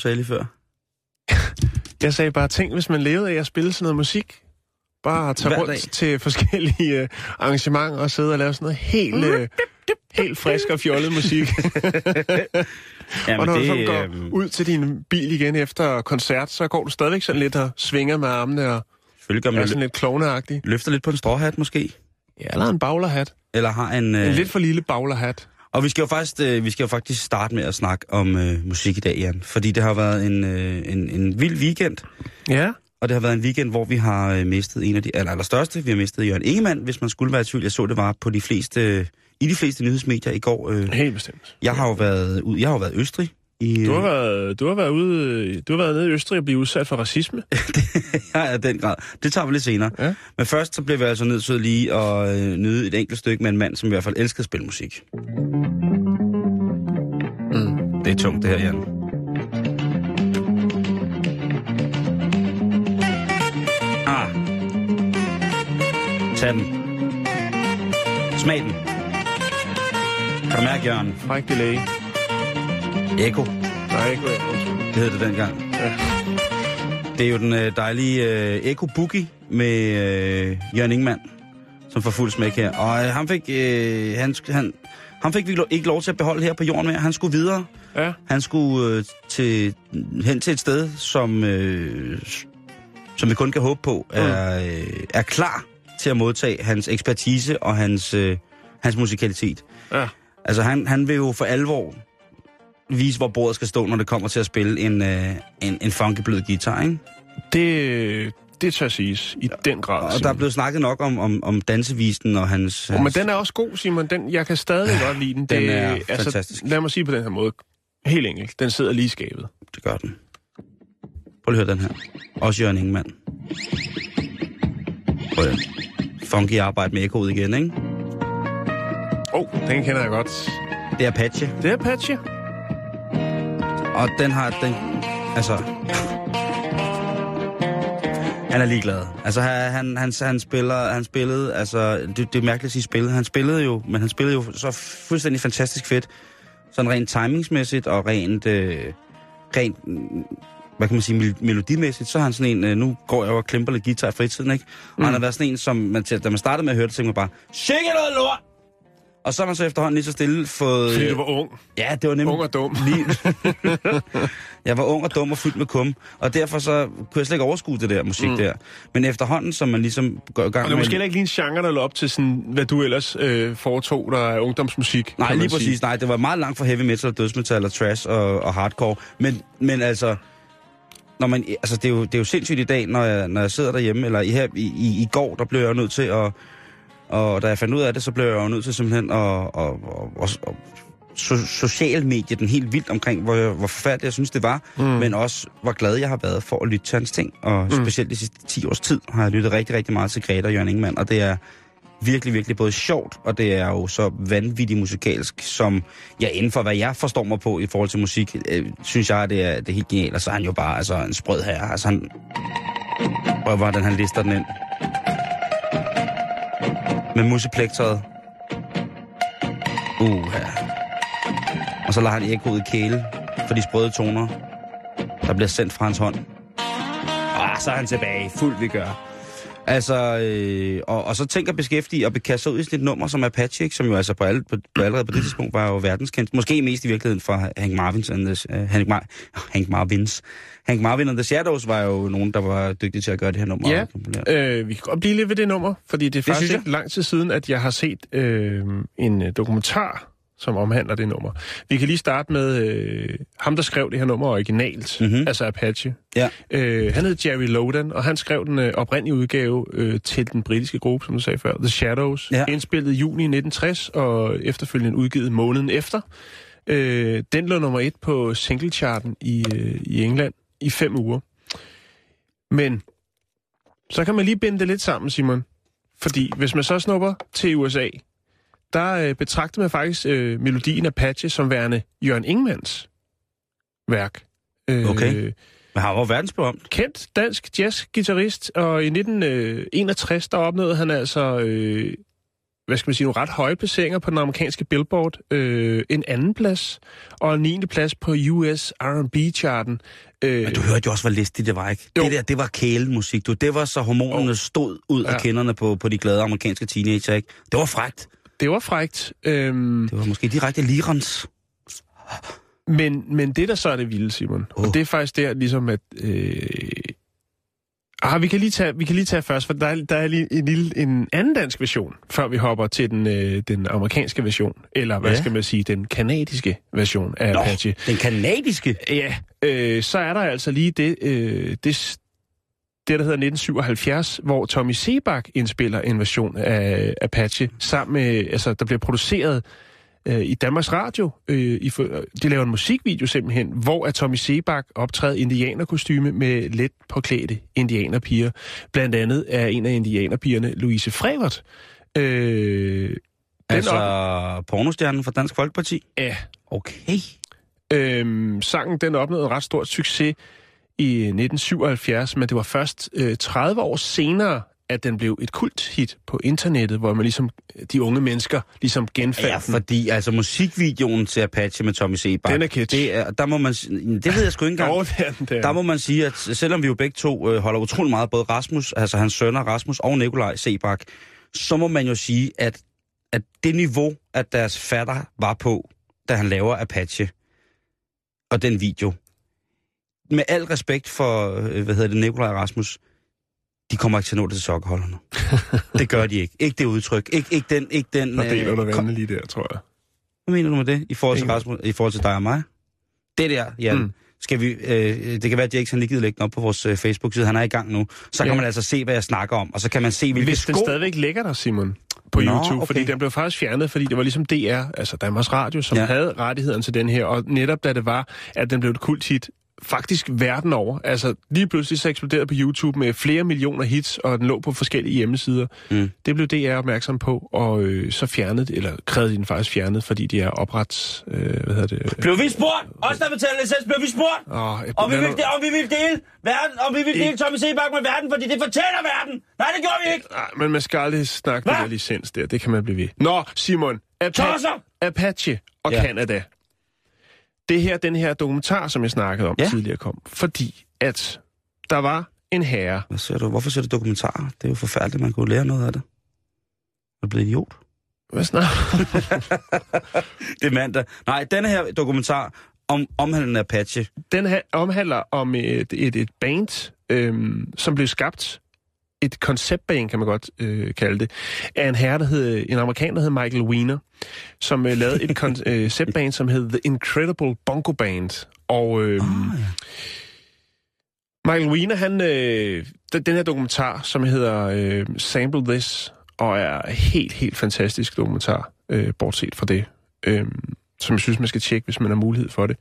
Sagde lige før? Jeg sagde bare, tænk, hvis man levede af at spille sådan noget musik. Bare at tage Hver rundt dag. til forskellige øh, arrangementer og sidde og lave sådan noget helt, øh, helt frisk og fjollet musik. Jamen, og når du så går øhm, ud til din bil igen efter koncert, så går du stadigvæk sådan lidt og svinger med armene og Selvfølgelig gør er sådan lidt klovneagtig. løfter lidt på en stråhat måske. Ja, eller en baglerhat. Eller har en... En Øh, lidt for lille baglerhat. Og vi skal, jo faktisk, øh, vi skal jo faktisk starte med at snakke om øh, musik i dag, Jan. Fordi det har været en, øh, en, en vild weekend. Ja. Og det har været en weekend, hvor vi har øh, mistet en af de aller, allerstørste. Vi har mistet Jørgen Ingemann, hvis man skulle være i tvivl. Jeg så, det var på de fleste, i de fleste nyhedsmedier i går. Øh. Helt bestemt. Jeg har jo været, ud, jeg har jo været i Østrig. I, Du har været, du har været ude, du har været nede i Østrig og blive udsat for racisme. Ja, ja, den grad. Det tager vi lidt senere. Ja. Men først så bliver vi altså nødt til lige at øh, nyde et enkelt stykke med en mand, som i hvert fald elsker at spille musik. Mm. Det er tungt, det her, Jan. Ah. Tag den. Smag den. Kan du mærke, Jørgen? Fræk delay. Eko. Nej, undskyld. Det hed det dengang. Ja. Det er jo den øh, dejlige øh, Eko Boogie med øh, Jørgen Ingemann, som får fuld smæk her. Og øh, han fik, øh, han, han, han fik vi lo- ikke lov til at beholde her på jorden mere. Han skulle videre. Ja. Han skulle øh, til, hen til et sted, som, øh, som vi kun kan håbe på, er, øh, er klar til at modtage hans ekspertise og hans, øh, hans musikalitet. Ja. Altså, han, han vil jo for alvor vise, hvor bordet skal stå, når det kommer til at spille en, øh, en, en funky blød guitar, ikke? Det, det tør siges i den grad. Og der er Simon. blevet snakket nok om, om, om dansevisen og hans... Oh, men hans den er også god, Simon. Den, jeg kan stadig godt lide den. Den Det, er fantastisk. Lad mig sige på den her måde. Helt enkelt. Den sidder lige i skabet. Det gør den. Prøv lige at høre den her. Også Jørgen Ingemann. Prøv at. Funky arbejde med ekkoet igen, ikke? Åh, oh, den kender jeg godt. Det er Apache. Det er Apache. Og den har... Den, altså... Han er ligeglad. Altså, han, han, han, spiller, han spillede, altså, det, det er mærkeligt at sige spillede. Han spillede jo, men han spillede jo så fuldstændig fantastisk fedt. Sådan rent timingsmæssigt og rent, øh, rent hvad kan man sige, mel- melodimæssigt, så er han sådan en, øh, nu går jeg jo og klemper lidt guitar i fritiden, ikke? Og mm. han har været sådan en, som man, da man startede med at høre det, tænkte man bare, sikke noget lort! Og så har man så efterhånden lige så stille fået... Fordi øh, du var ung. Ja, det var nemlig... Ung og dum. Lige... jeg var ung og dum og fyldt med kum, og derfor så kunne jeg slet ikke overskue det der musik mm. der. Men efterhånden, som man ligesom går i gang Og det er med... måske ikke lige en genre, der lå op til, sådan, hvad du ellers øh, foretog, der er ungdomsmusik. Nej, lige præcis. sige. Nej, det var meget langt fra heavy metal og dødsmetal og trash og, og hardcore. Men, men altså... Når man, altså det, er jo, det er jo sindssygt i dag, når jeg, når jeg sidder derhjemme, eller i, her, i, i, i går, der blev jeg nødt til at... Og da jeg fandt ud af det, så blev jeg jo nødt til simpelthen at, at, at, at, at so, social medie den helt vildt omkring, hvor, jeg, hvor forfærdeligt jeg synes, det var, mm. men også hvor glad jeg har været for at lytte til hans ting. Og mm. specielt de sidste 10 års tid har jeg lyttet rigtig, rigtig meget til Greta og Jørgen Ingemann, og det er virkelig, virkelig både sjovt, og det er jo så vanvittigt musikalsk, som ja, inden for hvad jeg forstår mig på i forhold til musik, øh, synes jeg, det er, det er helt genialt. Og så er han jo bare altså, en sprød herre. Altså, han, prøv hvordan han lister den ind. Med museplektoret. Uh, ja. Og så lader han ekkoet kæle for de sprøde toner, der bliver sendt fra hans hånd. Og så er han tilbage. Fuldt vi gør. Altså, øh, og, og så tænker beskæftige og kaste sig ud i sådan et nummer som Apache, ikke? som jo altså på, alle, på, på allerede på det tidspunkt var jo verdenskendt. Måske mest i virkeligheden fra Hank Marvins and the, uh, Hank, Mar Hank Marvins. Hank Marvin and the Shadows var jo nogen, der var dygtige til at gøre det her nummer. Ja, øh, vi kan godt blive lidt ved det nummer, fordi det er faktisk synes jeg. ikke lang tid siden, at jeg har set øh, en øh, dokumentar, som omhandler det nummer. Vi kan lige starte med øh, ham, der skrev det her nummer originalt, Mhm. mm-hmm. altså Apache. Ja. Øh, han hed Jerry Lodan, og han skrev den øh, oprindelige udgave øh, til den britiske gruppe, som du sagde før, The Shadows. Ja. Indspillet i juni 1960, og efterfølgende udgivet måneden efter. Øh, den lå nummer et på singlecharten i, øh, i England i fem uger. Men så kan man lige binde det lidt sammen, Simon. Fordi hvis man så snupper til USA, der øh, betragter man faktisk øh, melodien Apache som værende Jørgen Ingmans værk. Øh, Okay. Men han var verdensberømt. Kendt dansk jazzgitarrist, og i 1961, der opnåede han altså, øh, hvad skal man sige, nogle ret høje placeringer på den amerikanske Billboard. Øh, en anden plads, og en 9. plads på US R&B-charten. Øh, Men du hørte jo også, hvor listigt det var, ikke? Jo. Det der, det var kælemusik, du. Det var så hormonerne stod ud af Ja. kinderne på, på de glade amerikanske teenager, ikke? Det var frægt. Det var frægt. Øhm, Det var måske direkte lirens. Men, men det, der så er det vilde, Simon, oh. Og det er faktisk der, ligesom at... Øh... Ah, vi kan lige tage, vi kan lige tage først, for der er, der er lige en, lille, en anden dansk version, før vi hopper til den, øh, den amerikanske version, eller hvad Ja. skal man sige, den kanadiske version af Nå, Apache. den kanadiske. Ja, øh, så er der altså lige det, øh, det, der hedder 1977, hvor Tommy Sebak indspiller en version af Apache, sammen med, altså, der bliver produceret øh, i Danmarks Radio. Øh, i, de laver en musikvideo simpelthen, hvor at Tommy Sebak optræder i indianerkostyme med let påklædte indianerpiger. Blandt andet er en af indianerpigerne Louise Frevert. Øh, Altså op- pornostjernen fra Dansk Folkeparti. ja, Okay. Øhm, sangen den opnåede en ret stor succes i 1977, men det var først øh, 30 år senere, at den blev et kulthit på internettet, hvor man ligesom, de unge mennesker ligesom genfandt Ja, den. fordi altså musikvideoen til Apache med Tommy Sebak. Den er catchy. Det, er, der må man, det ved jeg sgu ikke engang. Jo, det er den der. Der må man sige, at selvom vi jo begge to øh, holder utrolig meget, både Rasmus, altså hans sønner Rasmus og Nikolaj Sebak, så må man jo sige, at, at det niveau, at deres fatter var på, da han laver Apache, og den video, med al respekt for, øh, hvad hedder det, Nikolaj og Rasmus, de kommer ikke til at nå det til sokkeholderne. det gør de ikke. Ikke det udtryk. Ikke, ikke den... Ikke den Der deler du kom- lige der, tror jeg. hvad mener du med det, i forhold til. Rasmus, i forhold til dig og mig? Det der, Jan, mm. Skal vi, øh, det kan være, at Jakes han lige gider lægge den op på vores øh, Facebook-side. Han er i gang nu. Så kan Ja. man altså se, hvad jeg snakker om, og så kan man se, hvilke Hvis den sko... stadigvæk ligger der, Simon, på Nå, YouTube, okay. fordi den blev faktisk fjernet, fordi det var ligesom DR, altså Danmarks Radio, som Ja. havde rettigheden til den her, og netop da det var, at den blev et kulthit, faktisk verden over. Altså lige pludselig så eksploderede på YouTube med flere millioner hits, og den lå på forskellige hjemmesider. Mm. Det blev DR opmærksom på, og øh, så fjernede, eller krævede de den faktisk fjernet, fordi de er oprets... Øh, hvad hedder det? Blev vi spurgt? Os, der betaler licens, blev vi spurgt? Jeg Og vi, vil, de- og vi vil dele verden, og vi vil dele Tommy Sebak med verden, fordi det fortæller verden. Nej, det gjorde vi ikke. Nej, men man skal aldrig snakke Hvad? det der licens der. Det kan man blive ved. Nå, Simon. Apa- Tosser! Apache og ja. Det her, den her dokumentar, som jeg snakkede om Ja. tidligere kom. Fordi at der var en herre. Hvad ser du? Hvorfor ser du dokumentarer? Det er jo forfærdeligt, man kunne lære noget af det. Er du blevet idiot? Hvad snakker Det er mandag. Nej, denne her dokumentar om omhandlende Apache. Den her omhandler om et, et, et band, øhm, som blev skabt. Et konceptband, kan man godt øh, kalde det, af en herre, der hed, en amerikaner, der hed Michael Wiener, som øh, lavede et konceptband, som hed The Incredible Bongo Band. Og øh, Ah, ja. Michael Wiener, han, øh, den, den her dokumentar, som hedder øh, Sample This, og er helt, helt fantastisk dokumentar, øh, bortset fra det, øh, som jeg synes, man skal tjekke, hvis man har mulighed for det.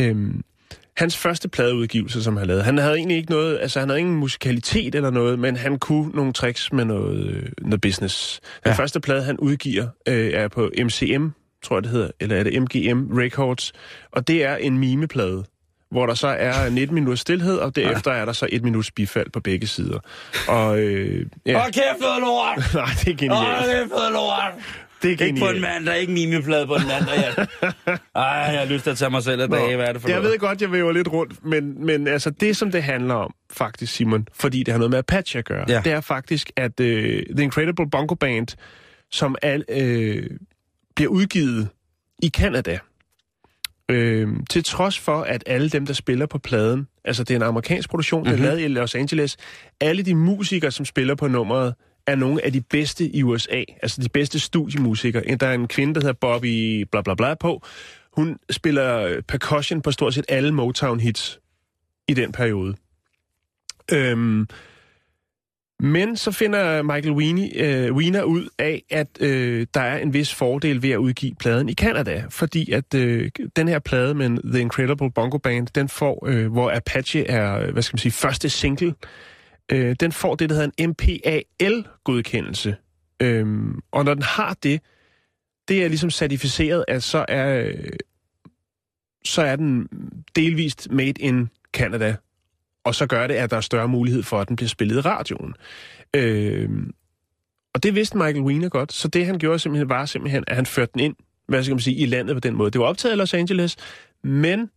Øh, hans første pladeudgivelse, som han lavede, han havde egentlig ikke noget, altså han havde ingen musikalitet eller noget, men han kunne nogle tricks med noget, øh, noget business. Den Ja. ja. første plade, han udgiver, øh, er på MCM, tror jeg det hedder, eller er det MGM Records, og det er en mimeplade hvor der så er 19 minutter stillhed, og derefter er der så et minuts bifald på begge sider. Og øh, ja, Åh, kæft, lort! nej, det er genialt. det er fed lort! Det er Ikke på en genialt. mandag, ikke mimeplade på en mandag. Ja. Ej, jeg har lyst til at tage mig selv af dage. Hvad er det for jeg noget? ved godt, jeg væver lidt rundt, men, men altså det, som det handler om, faktisk, Simon, fordi det har noget med Apache at gøre, Ja. det er faktisk, at øh, The Incredible Bongo Band, som al, øh, bliver udgivet i Canada, øh, til trods for, at alle dem, der spiller på pladen, altså det er en amerikansk produktion, mm-hmm. den er Mhm. lavet i Los Angeles, alle de musikere, som spiller på nummeret, er nogle af de bedste i USA, altså de bedste studiemusikere. Der er en kvinde, der hedder Bobby bla bla bla på. Hun spiller percussion på stort set alle Motown-hits i den periode. Øhm, men så finder Michael Weenie, øh, Wiener ud af, at øh, der er en vis fordel ved at udgive pladen i Canada, fordi at øh, den her plade med The Incredible Bongo Band, den får, øh, hvor Apache er, hvad skal man sige, første single, øh, øh, den får det, der hedder en MPAL-godkendelse. Øhm, og når den har det, det er ligesom certificeret, at så er, øh, så er den delvist made in Canada og så gør det, at der er større mulighed for, at den bliver spillet i radioen. Øhm, og det vidste Michael Wiener godt, så det han gjorde simpelthen var simpelthen, at han førte den ind, hvad skal man sige, i landet på den måde. Det var optaget i Los Angeles, men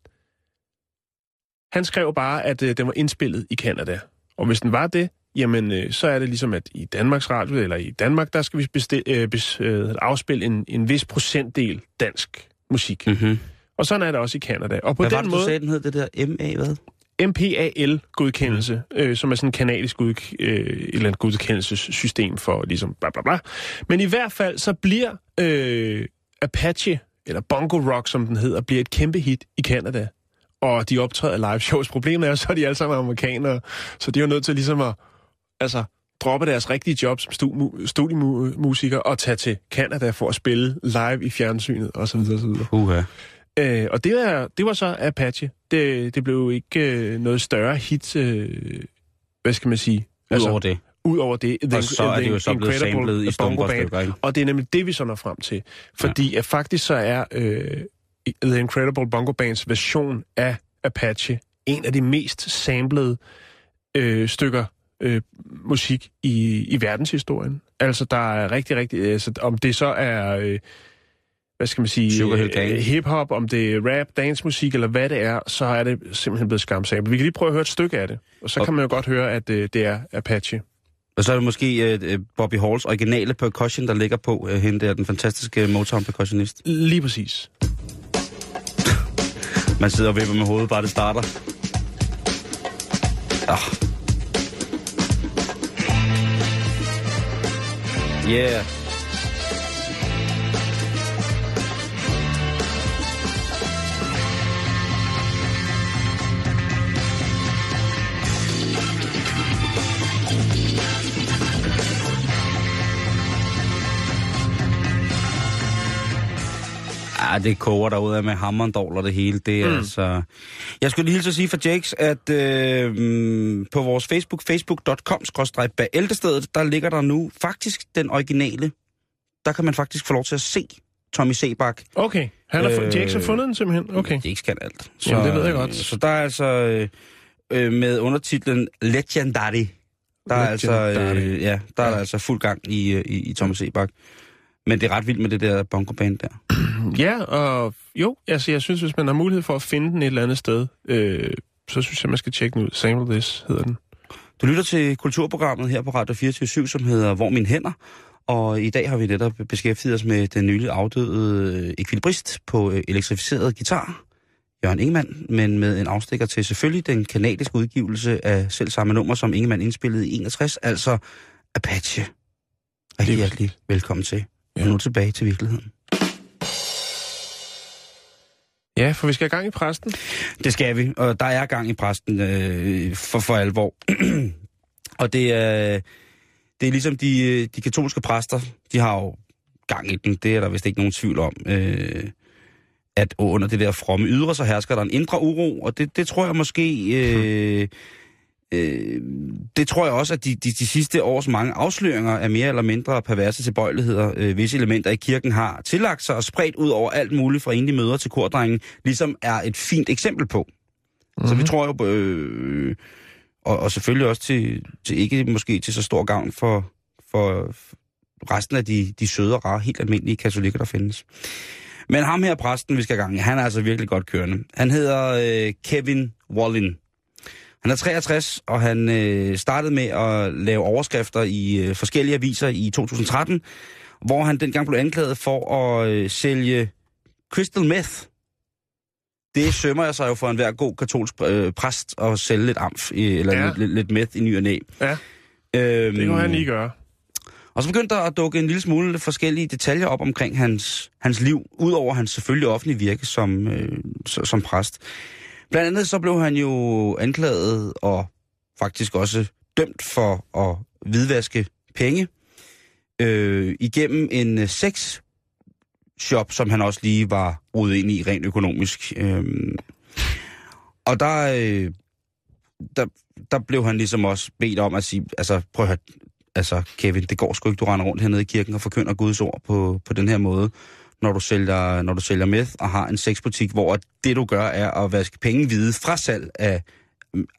han skrev bare, at øh, den var indspillet i Canada. Og hvis den var det, jamen øh, så er det ligesom, at i Danmarks Radio, eller i Danmark, der skal vi bestil, øh, bes, øh, afspille en, en vis procentdel dansk musik. Mm-hmm. Og sådan er det også i Canada. Og på Hvad den var det, måde... du sagde, den hed det der MA, hvad? MPAL-godkendelse, mm. øh, som er sådan en kanadisk ud, øh, et eller andet godkendelsessystem for ligesom bla bla bla. Men i hvert fald så bliver øh, Apache, eller Bongo Rock, som den hedder, bliver et kæmpe hit i Canada. Og de optræder live shows. Problemet er jo så, at de alle sammen er amerikanere, så de er jo nødt til ligesom at altså, droppe deres rigtige job som studiemusikere og tage til Canada for at spille live i fjernsynet osv. osv. Uha. Øh, og det var, det var så Apache. Det, det blev ikke øh, noget større hit, øh, hvad skal man sige? Udover det. Udover det. Og så er det jo så blevet samlet i stumper? Og det er nemlig det, vi så når frem til. Fordi ja. at faktisk så er øh, The Incredible Bongo Bands version af Apache en af de mest samlede øh, stykker øh, musik i, i verdenshistorien. Altså, der er rigtig, rigtig... Altså, om det så er... Øh, hvad skal man sige, øh, hip-hop, om det er rap, dancemusik eller hvad det er, så er det simpelthen blevet skamsablet. Vi kan lige prøve at høre et stykke af det, og så Og- kan man jo godt høre, at øh, det er Apache. Og så er det måske øh, øh, Bobby Halls originale percussion, der ligger på. Øh, hende der, den fantastiske Motown-percussionist. Lige præcis. Man sidder og vipper med hovedet, bare det starter. Ah. Yeah. Ja, det koger derude med hammeren og det hele. Det er mm. altså... Jeg skulle lige hilse at sige for Jakes, at øh, mm, på vores Facebook, facebook.com-bæltestedet, der ligger der nu faktisk den originale. Der kan man faktisk få lov til at se Tommy Sebak. Okay, han har, Øh, Jakes har fundet den simpelthen? Okay. Jakes kan alt. Jamen, det ved jeg godt. Så der er altså øh, øh, med undertitlen Legendary. Der er altså, øh, ja, der er Ja. altså fuld gang i, øh, i, i Tommy Sebak. Men det er ret vildt med det der bongo band der. Ja, og jo, altså jeg synes, hvis man har mulighed for at finde den et eller andet sted, øh, så synes jeg, man skal tjekke den ud. Sample This hedder den. Du lytter til kulturprogrammet her på Radio 24 som hedder Hvor mine hænder. Og i dag har vi netop beskæftiget os med den nylig afdøde øh, ekvilibrist på øh, elektrificeret guitar, Jørgen Ingemann, men med en afstikker til selvfølgelig den kanadiske udgivelse af selv samme nummer, som Ingemann indspillede i 61, altså Apache. Rigtig hjertelig velkommen til. Ja. Og nu tilbage til virkeligheden. Ja, for vi skal have gang i præsten. Det skal vi, og der er gang i præsten øh, for, for alvor. og det er, det er ligesom de, øh, de katolske præster, de har jo gang i den, det er der vist ikke nogen tvivl om. Øh, at under det der fromme ydre, så hersker der en indre uro, og det, det tror jeg måske... Øh, øh, det tror jeg også, at de, de, de sidste års mange afsløringer af mere eller mindre perverse tilbøjeligheder, øh, visse elementer i kirken har tillagt sig og spredt ud over alt muligt fra enlige møder til kordrengen, ligesom er et fint eksempel på. Mm-hmm. Så vi tror jo, øh, og, og selvfølgelig også til, til ikke måske til så stor gavn for, for resten af de, de søde og rare, helt almindelige katolikker, der findes. Men ham her, præsten, vi skal i gang i, han er altså virkelig godt kørende. Han hedder øh, Kevin Wallin. Han er 63, og han øh, startede med at lave overskrifter i øh, forskellige aviser i 2013, hvor han dengang blev anklaget for at øh, sælge crystal meth. Det sømmer jeg sig jo for enhver god katolsk øh, præst at sælge lidt amf, i, eller Ja. lidt, lidt meth i ny og næ. Ja, Øhm, det kunne han lige gøre. Og så begyndte der at dukke en lille smule forskellige detaljer op omkring hans, hans liv, udover hans selvfølgelig offentlige virke som, øh, som præst. Blandt andet så blev han jo anklaget og faktisk også dømt for at hvidvaske penge øh, igennem en øh, sex shop, som han også lige var rodet ind i rent økonomisk. Øh, og der, øh, der, der blev han ligesom også bedt om at sige, altså prøv at høre, altså Kevin, det går sgu ikke, du render rundt hernede i kirken og forkynder Guds ord på, på den her måde, når du sælger, når du sælger meth og har en sexbutik, hvor det du gør er at vaske penge hvide fra salg af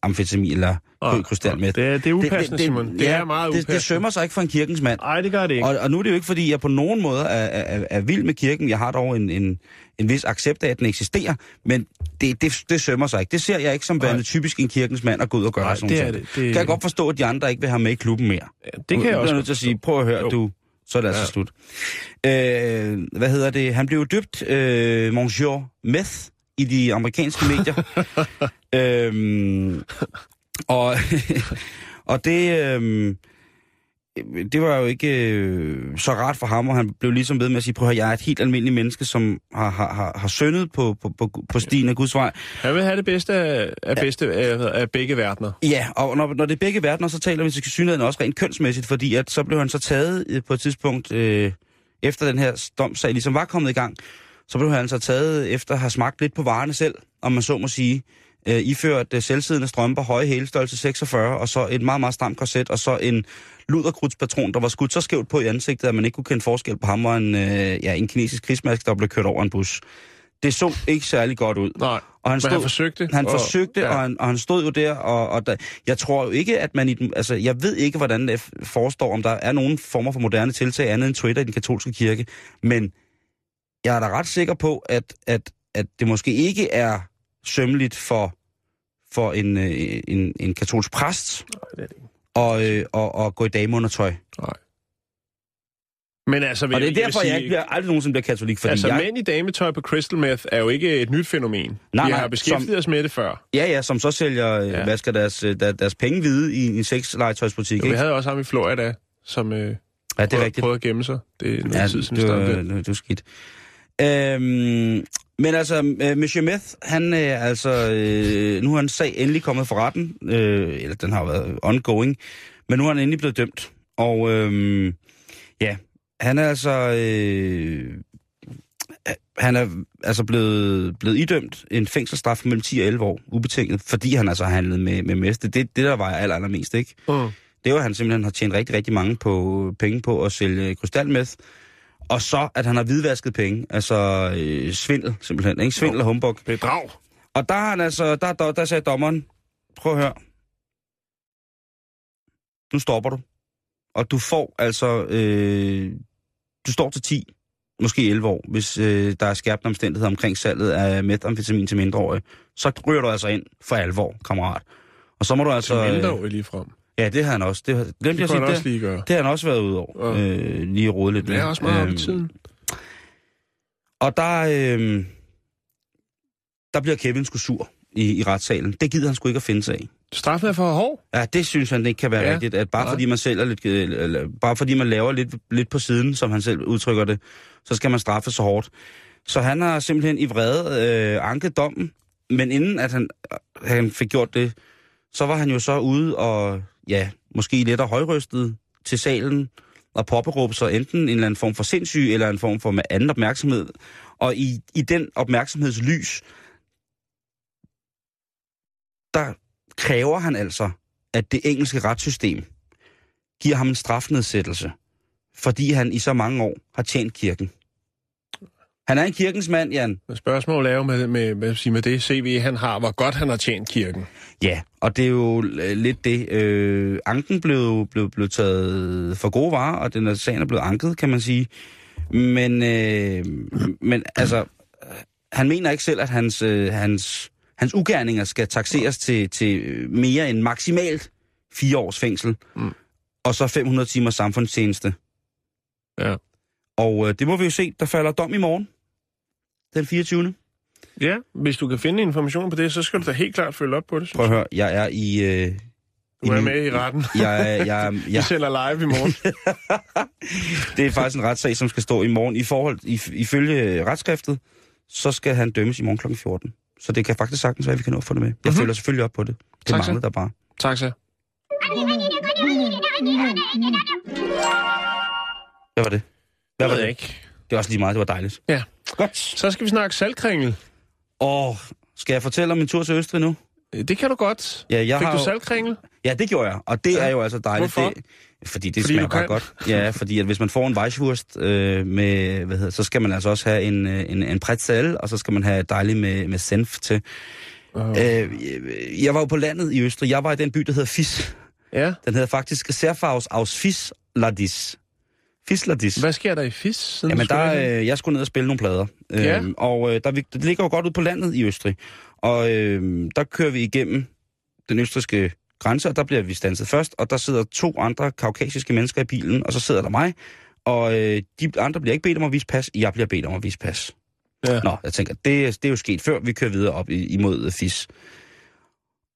amfetamin eller oh, krystal med. Det, er- det er upassende, Simon. Det er meget det, upassende. det sømmer sig ikke for en kirkens mand. Nej, det gør det ikke. Og, og nu er det jo ikke, fordi jeg på nogen måde er, er, er vild med kirken. Jeg har dog en, en, en vis accept af, at den eksisterer, men det, det, det sømmer sig ikke. Det ser jeg ikke som værende typisk en kirkens mand at gå ud og gøre Nej, sådan det er ting. det. Det- Kan jeg godt forstå, at de andre ikke vil have med i klubben mere. Ja, det kan jeg Nu også bliver nødt til at sige, prøv at høre, Jo. du, så er det altså Ja. slut. Øh, hvad hedder det? Han blev døbt øh, Monsieur Meth i de amerikanske medier. øhm, og, og det, øhm, det var jo ikke øh, så rart for ham, og han blev ligesom ved med at sige, prøv at jeg er et helt almindeligt menneske, som har, har, har, har syndet på, på, på, på stien af Guds vej. Han vil have det bedste af, af, bedste af, af begge verdener. Ja, og når, når det er begge verdener, så taler vi til synligheden også rent kønsmæssigt, fordi at så blev han så taget øh, på et tidspunkt, øh, efter den her domsag ligesom var kommet i gang, så blev han så taget efter at have smagt lidt på varerne selv, om man så må sige, øh, iført øh, selvsiddende strømper, høje hælestørrelse 46, og så et meget, meget stramt korset, og så en luderkrudspatron, der var skudt så skævt på i ansigtet, at man ikke kunne kende forskel på ham, og en, øh, ja, en kinesisk krigsmaske, der blev kørt over en bus. Det så ikke særlig godt ud. Nej, Og han men han forsøgte. Han og- forsøgte, ja. og, han, og han stod jo der, og, og der, jeg tror jo ikke, at man i den, altså, jeg ved ikke, hvordan det forestår, om der er nogen former for moderne tiltag andet end Twitter i den katolske kirke, men jeg er da ret sikker på, at, at, at det måske ikke er sømmeligt for, for en, øh, en, en katolsk præst Nej, det er det ikke. og, øh, og, og gå i dameundertøj. Nej. Men altså, Og det er jeg derfor, sige, jeg ikke bliver, aldrig nogensinde bliver katolik, fordi altså, jeg, mænd i dametøj på crystal meth er jo ikke et nyt fænomen. Nej, Vi har beskæftiget som- os med det før. ja, ja, som så sælger, ja. Ja. vasker deres, øh, der, deres penge hvide i en sexlegetøjsbutik, Vi ikke? havde også ham i Florida, som øh, Ja, det er prøvede, rigtigt. prøvede at gemme sig. Det er noget Ja, tid siden, det, vi det. det, det var skidt. Øhm, men altså, øh, Monsieur Meth, han er altså, øh, nu er en sag endelig kommet for retten, øh, eller den har været ongoing, men nu er han endelig blevet dømt. Og øh, ja, han er altså, øh, han er altså blevet, blevet idømt en fængselsstraf mellem 10 og 11 år, ubetinget, fordi han altså har handlet med, med mest. Det det, der var aller, allermest, ikke? Mm. det var, at han simpelthen har tjent rigtig, rigtig mange på, penge på at sælge krystalmeth. Og så, at han har hvidvasket penge. Altså øh, svindel, simpelthen. Ikke? Svindel og humbug. Bedrag. Og der, er han altså, der, der, der sagde dommeren, prøv at høre. Nu stopper du. Og du får altså, øh, du står til 10, måske 11 år, hvis øh, der er skærpende omstændigheder omkring salget af metamfetamin til mindreårige. Så ryger du altså ind for alvor, kammerat. Og så må du altså... Til mindre lige frem. Ja, det har han også. Det, har- glemte Det jeg at sige, han det, også lige gøre. det har han også været ude over. Ja. Øh, lige rode lidt Det er også meget Øhm, tiden. Og der, øh, der bliver Kevin sgu sur i, i retssalen. Det gider han sgu ikke at finde sig af. Straffen er for hård. Ja, det synes han ikke kan være ja. Ja. rigtigt. At bare Nej. fordi man sælger lidt, øh, eller, bare fordi man laver lidt, lidt på siden, som han selv udtrykker det, så skal man straffe så hårdt. Så han har simpelthen i vrede øh, anket dommen, men inden at han, han fik gjort det, så var han jo så ude og, ja, måske lidt og højrystet til salen og påberåbe sig enten en eller anden form for sindssyg, eller en form for med anden opmærksomhed. Og i, i den opmærksomhedslys, der kræver han altså, at det engelske retssystem giver ham en strafnedsættelse, fordi han i så mange år har tjent kirken. Han er en kirkens mand, Jan. Spørgsmålet er jo med, med, med, med det CV, han har, hvor godt han har tjent kirken. Ja, og det er jo øh, lidt det. Øh, anken blev, blev, blev taget for gode varer, og den er sagen er blevet anket, kan man sige. Men, øh, men altså, han mener ikke selv, at hans, øh, hans, hans ugerninger skal taxeres til, til mere end maksimalt fire års fængsel, Mm. og så 500 timers samfundstjeneste. Ja. Og øh, det må vi jo se, der falder dom i morgen, den 24. Ja, hvis du kan finde information på det, så skal du da helt klart følge op på det. Prøv at jeg. høre, jeg er i... Øh, Du er er med i retten. Jeg, jeg, Vi jeg, sender live i morgen. det er faktisk en retssag, som skal stå i morgen. I forhold, i, ifølge retsskriftet, så skal han dømmes i morgen kl. 14. Så det kan faktisk sagtens være, at vi kan nå at få det med. Jeg Mhm. mm-hmm. følger selvfølgelig op på det. Det Tak, mangler der bare. tak så. Hvad var det? Hvad Det var ved jeg det? ikke. Det var også lige meget, det var dejligt. Ja. Godt. Så skal vi snakke salgkringel. Og skal jeg fortælle om min tur til Østrig nu? Det kan du godt. Ja, jeg Fik har du salgkringel? Ja, det gjorde jeg, og det Ja. er jo altså dejligt. Hvorfor? Det, fordi det Fordi smager bare godt. Ja, fordi at hvis man får en Weisswurst øh, med, hvad hedder, så skal man altså også have en, øh, en, en pretzel, og så skal man have dejligt med, med senf til. Uh, Øh, jeg var jo på landet i Østrig. Jeg var i den by, der hedder Fis. ja. Den hedder faktisk Serfaus aus Fisladis. Fisladis. Hvad sker der i FIS? Siden Jamen, der, øh, jeg skulle ned og spille nogle plader. Ja. Øhm, og øh, der, det ligger jo godt ud på landet i Østrig. Og øh, der kører vi igennem den østrigske grænse, og der bliver vi stanset først. Og der sidder to andre kaukasiske mennesker i bilen, og så sidder der mig. Og øh, de andre bliver ikke bedt om at vise pas, jeg bliver bedt om at vise pas. Ja. Nå, jeg tænker, det, det er jo sket før, vi kører videre op i, imod FIS.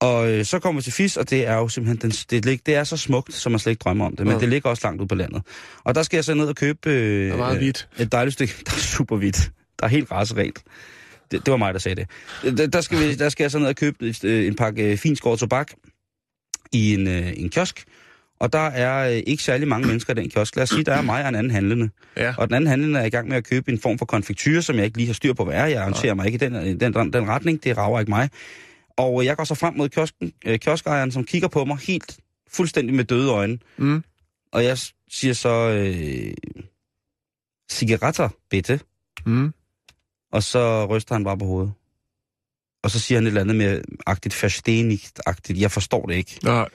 Og øh, så kommer vi til FIS, og det er jo simpelthen, den, det, lig- det er så smukt, som man slet ikke drømmer om det, men Ja. det ligger også langt ud på landet. Og der skal jeg så ned og købe øh, Det er meget øh, et dejligt stykke, der er super hvidt. Der er helt raserent. Det, det var mig, der sagde det. Der, der, skal, vi, der skal jeg så ned og købe et, øh, en pakke øh, finskåret tobak i en, øh, en kiosk. Og der er øh, ikke særlig mange mennesker i den kiosk. Lad os sige, der er mig og en anden handlende. Ja. Og den anden handlende er i gang med at købe en form for konfektyr, som jeg ikke lige har styr på, hvad er. Jeg arrangerer mig ikke i den, den, den, den retning. Det rager ikke mig. Og jeg går så frem mod kiosken, øh, kioskejeren, som kigger på mig helt fuldstændig med døde øjne. Mm. Og jeg siger så, øh, cigaretter, bitte. Mm. Og så ryster han bare på hovedet. Og så siger han et eller andet med agtigt verstenig-agtigt. Jeg forstår det ikke. Nå,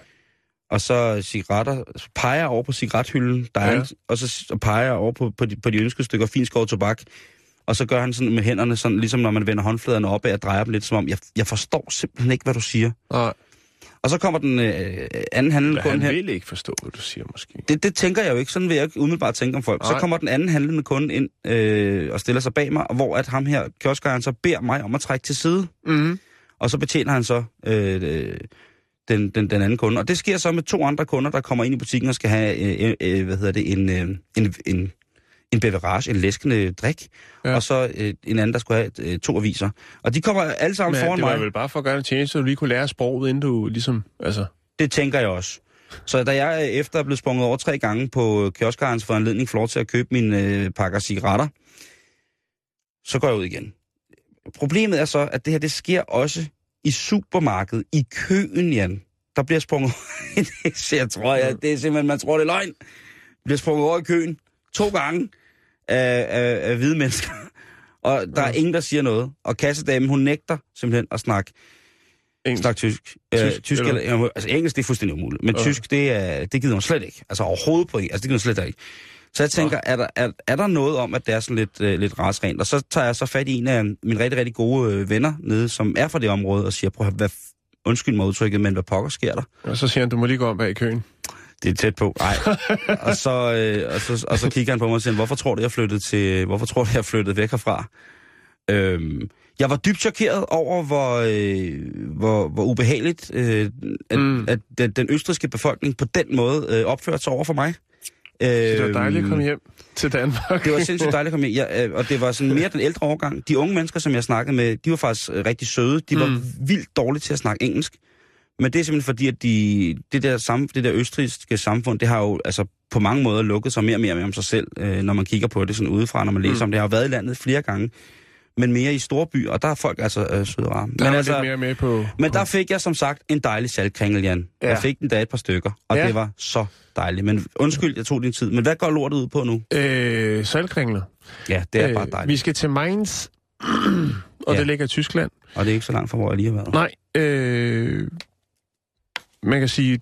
Og så cigaretter, så peger jeg over på cigarethylden, der er Ja. en, og så peger jeg over på, på, de, på de ønskede stykker finskåret tobak. Og så gør han sådan med hænderne, sådan, ligesom når man vender håndfladerne op og drejer dem lidt, som om, jeg, jeg forstår simpelthen ikke, hvad du siger. nej. Og så kommer den øh, anden handlende Han kunde hen. vil ikke forstå, hvad du siger, måske. Det, det tænker jeg jo ikke. Sådan vil jeg ikke umiddelbart tænke om folk. Nej. Så kommer den anden handlende kunde ind øh, og stiller sig bag mig, og hvor at ham her, kioskejeren, så beder mig om at trække til side. Mm. Og så betjener han så øh, øh, den, den, den anden kunde. Og det sker så med to andre kunder, der kommer ind i butikken og skal have øh, øh, hvad hedder det, en, øh, en, en, en beverage, en læskende drik. Ja. Og så øh, en anden, der skulle have øh, to aviser. Og de kommer alle sammen Men foran det var mig. vel bare for at gøre en tjeneste, så du lige kunne lære sproget, inden du ligesom... Altså, Det tænker jeg også. Så da jeg øh, efter er blevet sprunget over tre gange på kioskerens foranledning får lov til at købe mine øh, pakker cigaretter, så går jeg ud igen. Problemet er så, at det her det sker også i supermarkedet, i køen, Jan. Der bliver sprunget det jeg tror jeg, det er simpelthen, man tror, det er løgn. bliver sprunget over i køen to gange af, af, af hvide mennesker. Og der er ingen, der siger noget. Og kassedamen, hun nægter simpelthen at snakke engelsk. Snak tysk. Tysk, Øh, tysk eller- eller, altså engelsk, det er fuldstændig umuligt. Men Ja. tysk, det, er, det gider hun slet ikke. Altså overhovedet på Altså det gider hun slet ikke. Så jeg tænker, er der, er, er der noget om, at det er sådan lidt, øh, lidt rasrent? Og så tager jeg så fat i en af mine rigtig, rigtig gode øh, venner nede, som er fra det område, og siger, prøv hvad, undskyld mig udtrykket, men hvad pokker sker der? Og så siger han, du må lige gå om bag i køen. Det er tæt på. Nej. og, så, øh, og, så, og så kigger han på mig og siger, hvorfor tror du, jeg flyttede til, hvorfor tror du, jeg flyttede væk herfra? Øhm, jeg var dybt chokeret over, hvor, øh, hvor, hvor ubehageligt, øh, at, Mm. at, at den østriske befolkning på den måde øh, opførte sig over for mig. Så det var Øhm, dejligt at komme hjem til Danmark. Det var sindssygt dejligt at komme hjem. Ja, øh, og det var sådan mere den ældre årgang. De unge mennesker, som jeg snakkede med, de var faktisk øh, rigtig søde. De var mm. vildt dårlige til at snakke engelsk. Men det er simpelthen fordi, at de, det, der sam, det der østrigske samfund, det har jo altså på mange måder lukket sig mere og mere om sig selv, øh, når man kigger på det sådan udefra, når man læser Mm. om det. Jeg har været i landet flere gange, men mere i store byer, og der er folk altså øh, søde og rare. Men, altså, mere med på... men på. der fik jeg som sagt en dejlig saltkringel, Jan. Ja. Jeg fik den da et par stykker, og Ja. det var så dejligt. Men undskyld, jeg tog din tid. Men hvad går lortet ud på nu? Øh, salgkringler. Ja, det er øh, bare dejligt. Vi skal til Mainz, og Ja. det ligger i Tyskland. Og det er ikke så langt fra, hvor jeg lige har været. Nej, øh, man kan sige,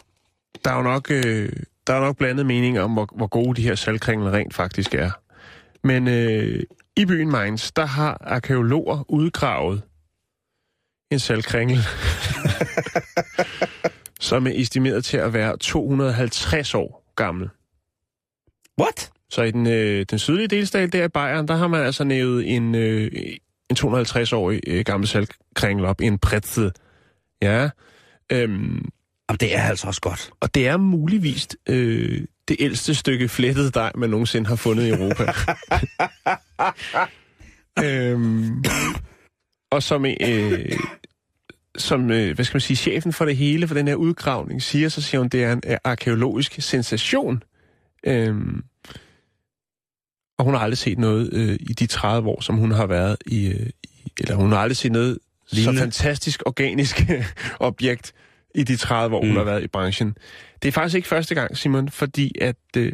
der er jo nok, øh, der er nok blandet mening om, hvor, hvor gode de her salgkringler rent faktisk er. Men øh, i byen Mainz, der har arkeologer udgravet en salgkringel, som er estimeret til at være 250 år gammel. What? Så i den, øh, den sydlige delstat der i Bayern, der har man altså nævet en, øh, en 250-årig øh, gammel salgkringel op, en pretzel. Ja. Øhm, Jamen, det er altså også godt. Og det er muligvis øh, det ældste stykke flettet dej, man nogensinde har fundet i Europa. øhm, og som, øh, som øh, hvad skal man sige, chefen for det hele, for den her udgravning, siger, så siger hun, det er en øh, arkeologisk sensation. Øhm, og hun har aldrig set noget øh, i de 30 år, som hun har været i, øh, i eller hun har aldrig set noget Lignende. så fantastisk organisk objekt i de 30 år, mm. hun har været i branchen. Det er faktisk ikke første gang, Simon, fordi at øh,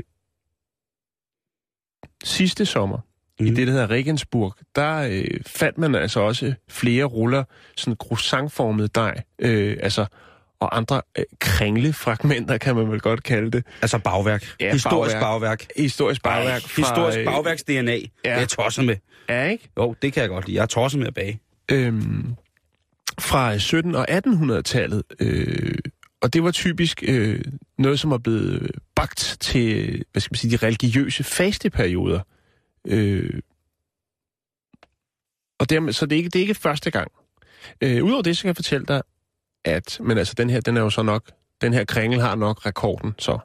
sidste sommer, mm. i det, der hedder Regensburg, der øh, fandt man altså også flere ruller, sådan croissantformet dej, øh, altså, og andre øh, kringlefragmenter, kan man vel godt kalde det. Altså bagværk. Ja, Historisk bagværk. bagværk. Historisk bagværk. fra, Historisk øh, bagværks DNA. Ja. Det er jeg tosset med. Ja, ikke? Jo, det kan jeg godt lide. Jeg er tosset med at bage. øhm, fra 17- og 1800-tallet. Øh, og det var typisk øh, noget, som er blevet bagt til hvad skal man sige, de religiøse fasteperioder. Øh, og dermed, så det er, ikke, det er ikke første gang. Øh, Udover det, så kan jeg fortælle dig, at men altså, den her, den er jo så nok, den her kringel har nok rekorden, så.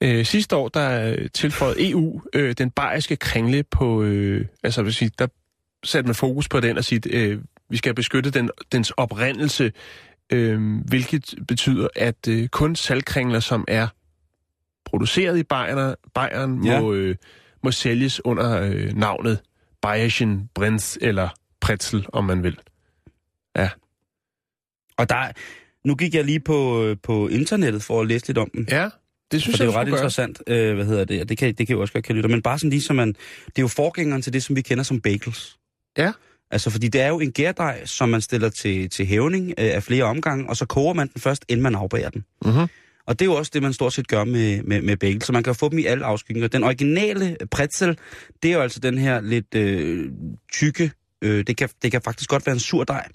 Øh, sidste år, der øh, tilføjede EU øh, den bayerske kringle på, øh, altså vil sige, der satte man fokus på den og sige, øh, vi skal beskytte den, dens oprindelse, øh, hvilket betyder, at øh, kun saltkringler, som er produceret i Bayern, Bayern Ja. må, øh, må sælges under øh, navnet Bayerischen Brenz eller Pretzel, om man vil. Og der, nu gik jeg lige på, øh, på internettet for at læse lidt om den. Ja, det synes For det er jeg, jo ret gøre. interessant, øh, hvad hedder det, det kan, det kan jeg også godt kan lytte, men bare sådan lige som man, det er jo forgængeren til det, som vi kender som bagels. Ja. Altså, fordi det er jo en gærdej, som man stiller til, til hævning øh, af flere omgange, og så koger man den først, inden man afbager den. Mhm. Og det er jo også det, man stort set gør med, med, med bagel, så man kan få dem i alle afskygninger. Den originale pretzel, det er jo altså den her lidt øh, tykke, øh, det, kan, det kan faktisk godt være en sur dej,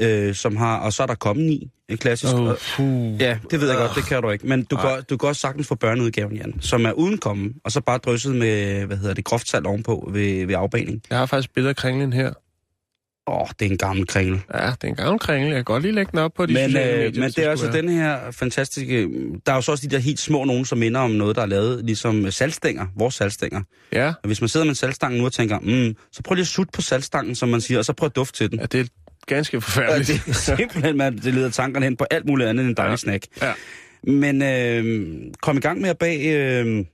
øh, som har, og så er der kommen i, en klassisk. Og- puh. Ja, det ved jeg godt, det kan du ikke. Men du, kan, du kan også sagtens få børneudgaven, Jan, som er uden kommen, og så bare drysset med, hvad hedder det, groft salt ovenpå ved, ved afbaning. Jeg har faktisk billeder af kringlen her. Åh, det er en gammel kringel. Ja, det er en gammel kringel. Jeg kan godt lige lægge den op på de Men, sociale øh, medier. men det er altså den her fantastiske... Der er jo så også de der helt små nogen, som minder om noget, der er lavet, ligesom saltstænger, vores saltstænger. Ja, Og hvis man sidder med en saltstang nu og tænker, mm, så prøv lige at sutte på saltstangen, som man siger, og så prøv at dufte til den. ja, det er ganske Ja, forfærdeligt. det er simpelthen, man, det leder tankerne hen på alt muligt andet end en dejlig Ja. snack. Ja. Men øh, kom i gang med at bag... Øh,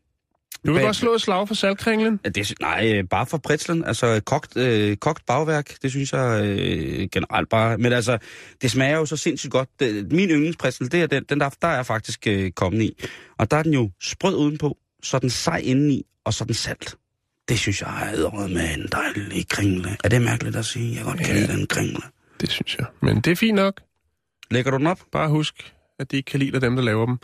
Du Bag- godt slå et slag for saltkringlen? Ja, det, nej, øh, bare for pritslen. Altså, kogt, øh, kogt bagværk, det synes jeg øh, generelt bare... Men altså, det smager jo så sindssygt godt. Det, min yndlingspritsel, det er den, den der, der er faktisk øh, kommet i. Og der er den jo sprød udenpå, så er den sej indeni, og så er den salt. Det synes jeg er med en dejlig kringle. Er det mærkeligt at sige? Jeg kan godt kan Ja. lide den kringle. Det synes jeg. Men det er fint nok. Lægger du den op? Bare husk, at de ikke kan lide dem, der laver dem.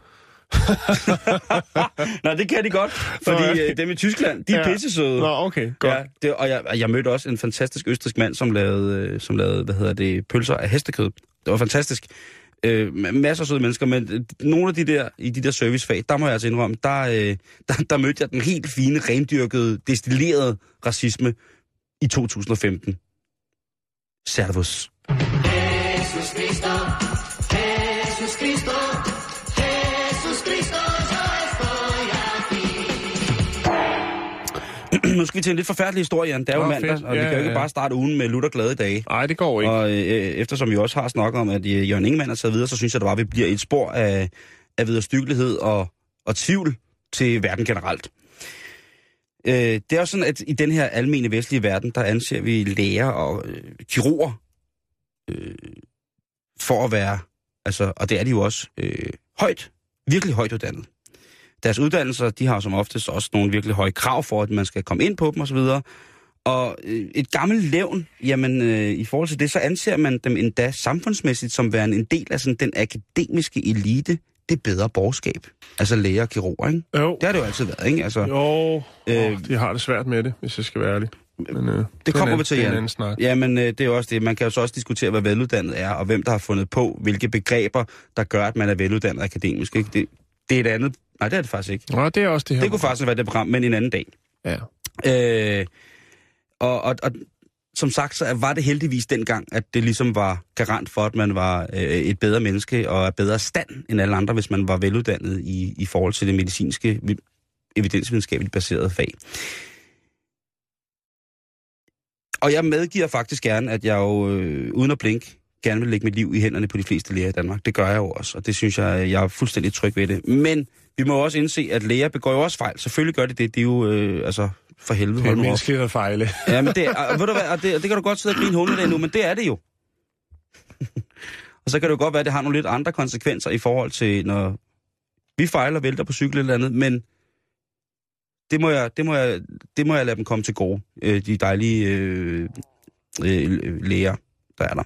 Nej, det kan de godt, fordi øh, dem i Tyskland, de er Ja. pissesøde. Nå, okay, godt. Ja, det, og jeg, jeg mødte også en fantastisk østrisk mand, som lavede, øh, som lavede hvad hedder det, pølser af hestekød. Det var fantastisk. Øh, ma- masser af søde mennesker, men øh, nogle af de der, i de der servicefag, der må jeg altså indrømme, der, øh, der, der mødte jeg den helt fine, rendyrkede, destillerede racisme i 2015. Servus. Nu skal vi til en lidt forfærdelig historie, Jan. Det er jo mandag, fedt. og vi Ja, kan jo ikke ja. bare starte ugen med lutter glade dage. Nej, det går ikke. Og øh, eftersom vi også har snakket om, at øh, Jørgen Ingemann er taget videre, så synes jeg, det var, at vi bliver et spor af, af vederstyggelighed og, og tvivl til verden generelt. Øh, det er jo sådan, at i den her almene vestlige verden, der anser vi læger og øh, kirurger øh, for at være, altså, og det er de jo også, øh, højt, virkelig højt uddannet. Deres uddannelser, de har som oftest også nogle virkelig høje krav for, at man skal komme ind på dem osv., og øh, et gammelt levn, jamen øh, i forhold til det, så anser man dem endda samfundsmæssigt som værende en del af sådan den akademiske elite, det bedre borgerskab. Altså læger og kirurger, ikke? Jo. Det har det jo altid været, ikke? Altså, Jo, Øh, de har det svært med det, hvis jeg skal være ærlig. Men, øh, det, er kommer vi til, Jan. snak. Jamen, øh, det er også det. Man kan jo så også diskutere, hvad veluddannet er, og hvem der har fundet på, hvilke begreber, der gør, at man er veluddannet akademisk. Ikke? Det, det er et andet... Nej, det er det faktisk ikke. Nå, det er også det her. Det kunne faktisk være det program, men en anden dag. Ja. Øh, og, og, og som sagt, så var det heldigvis dengang, at det ligesom var garant for, at man var øh, et bedre menneske og er bedre stand end alle andre, hvis man var veluddannet i, i forhold til det medicinske, evidensvidenskabeligt baserede fag. Og jeg medgiver faktisk gerne, at jeg jo, øh, uden at blinke, gerne vil lægge mit liv i hænderne på de fleste læger i Danmark. Det gør jeg jo også, og det synes jeg, jeg er fuldstændig tryg ved det. Men vi må også indse, at læger begår jo også fejl. Selvfølgelig gør de det. Det er jo, øh, altså, for helvede. Det er menneskeligt at fejle. Ja, men det, og, ved du hvad, og det, og det kan du godt sidde og grine hundet af nu, men det er det jo. og så kan det jo godt være, at det har nogle lidt andre konsekvenser i forhold til, når vi fejler og vælter på cykel eller andet, men det må jeg, det må jeg, det må jeg lade dem komme til gode, øh, de dejlige øh, øh, læger, der er der.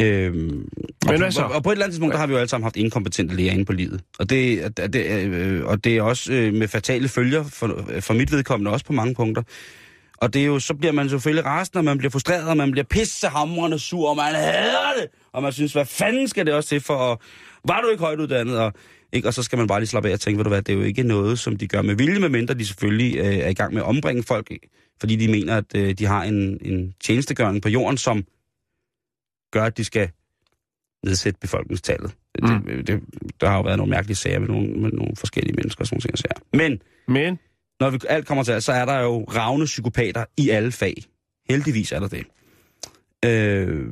Øhm, og, hvad så? og, og på et eller andet tidspunkt, der har vi jo alle sammen haft inkompetente læger inde på livet. Og det, det, det, øh, og det er også øh, med fatale følger for, for mit vedkommende også på mange punkter. Og det er jo, så bliver man selvfølgelig rasende, og man bliver frustreret, og man bliver pissehamrende sur, og man hader det. Og man synes, hvad fanden skal det også til for at... Var du ikke højt uddannet? Og, ikke? og så skal man bare lige slappe af og tænke, ved du hvad, det er jo ikke noget, som de gør med vilje, medmindre de selvfølgelig øh, er i gang med at ombringe folk, fordi de mener, at øh, de har en, en tjenestegørning på jorden, som gør, at de skal nedsætte befolkningstallet. Mm. Det, det, der har jo været nogle mærkelige sager med nogle, med nogle forskellige mennesker og sådan nogle ting. Men Men, når vi alt kommer til alt, så er der jo ravne psykopater i alle fag. Heldigvis er der det. Øh,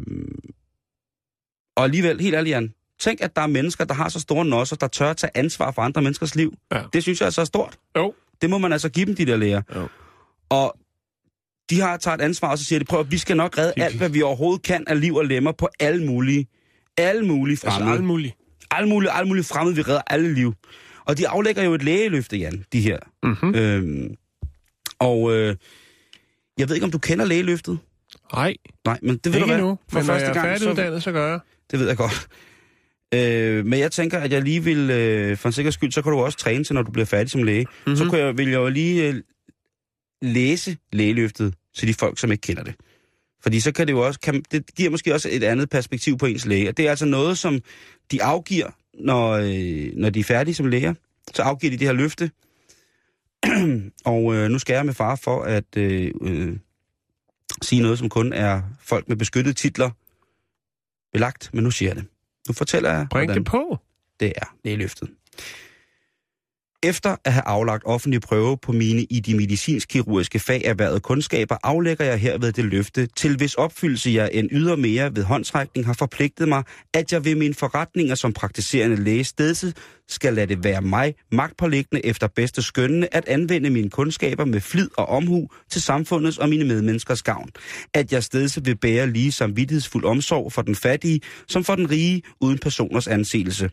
og alligevel, helt ærligt, Jan, tænk, at der er mennesker, der har så store nosser, der tør at tage ansvar for andre menneskers liv. Ja. Det synes jeg er så stort. jo. Det må man altså give dem, de der læger. Jo. Og de har taget et ansvar, og så siger de, prøv at vi skal nok redde De- alt, hvad vi overhovedet kan af liv og lemmer på alle mulige, alle mulige Altså fremmede. alt muligt. alle mulige, alle mulige fremmede, vi redder alle liv. Og de aflægger jo et lægeløfte, Jan, de her. Mhm. Øhm, og øh, jeg ved ikke, om du kender lægeløftet? Nej, Nej, men det ved ikke du hvad? endnu. For Men når første jeg er gang, så, færdiguddannet, så gør jeg. det ved jeg godt. Øh, men jeg tænker, at jeg lige vil, øh, for en sikker skyld, så kan du også træne til, når du bliver færdig som læge. Mhm. Mm-hmm. Så kan jeg, vil jeg jo lige øh, læse lægeløftet til de folk, som ikke kender det. Fordi så kan det jo også, kan, det giver måske også et andet perspektiv på ens læge. Og det er altså noget, som de afgiver, når, øh, når de er færdige som læger. Så afgiver de det her løfte. og øh, nu skal jeg med far for at øh, øh, sige noget, som kun er folk med beskyttede titler belagt, men nu siger jeg det. Nu fortæller jeg, Bring det på. det er. Det er løftet. Efter at have aflagt offentlig prøve på mine i de medicinsk-kirurgiske fag erhvervet kundskaber, aflægger jeg herved det løfte, til hvis opfyldelse jeg en ydermere ved håndtrækning har forpligtet mig, at jeg ved mine forretninger som praktiserende læge stedse skal lade det være mig magtpålæggende efter bedste skønne at anvende mine kundskaber med flid og omhu til samfundets og mine medmenneskers gavn. At jeg stedse vil bære lige samvittighedsfuld omsorg for den fattige, som for den rige, uden personers anseelse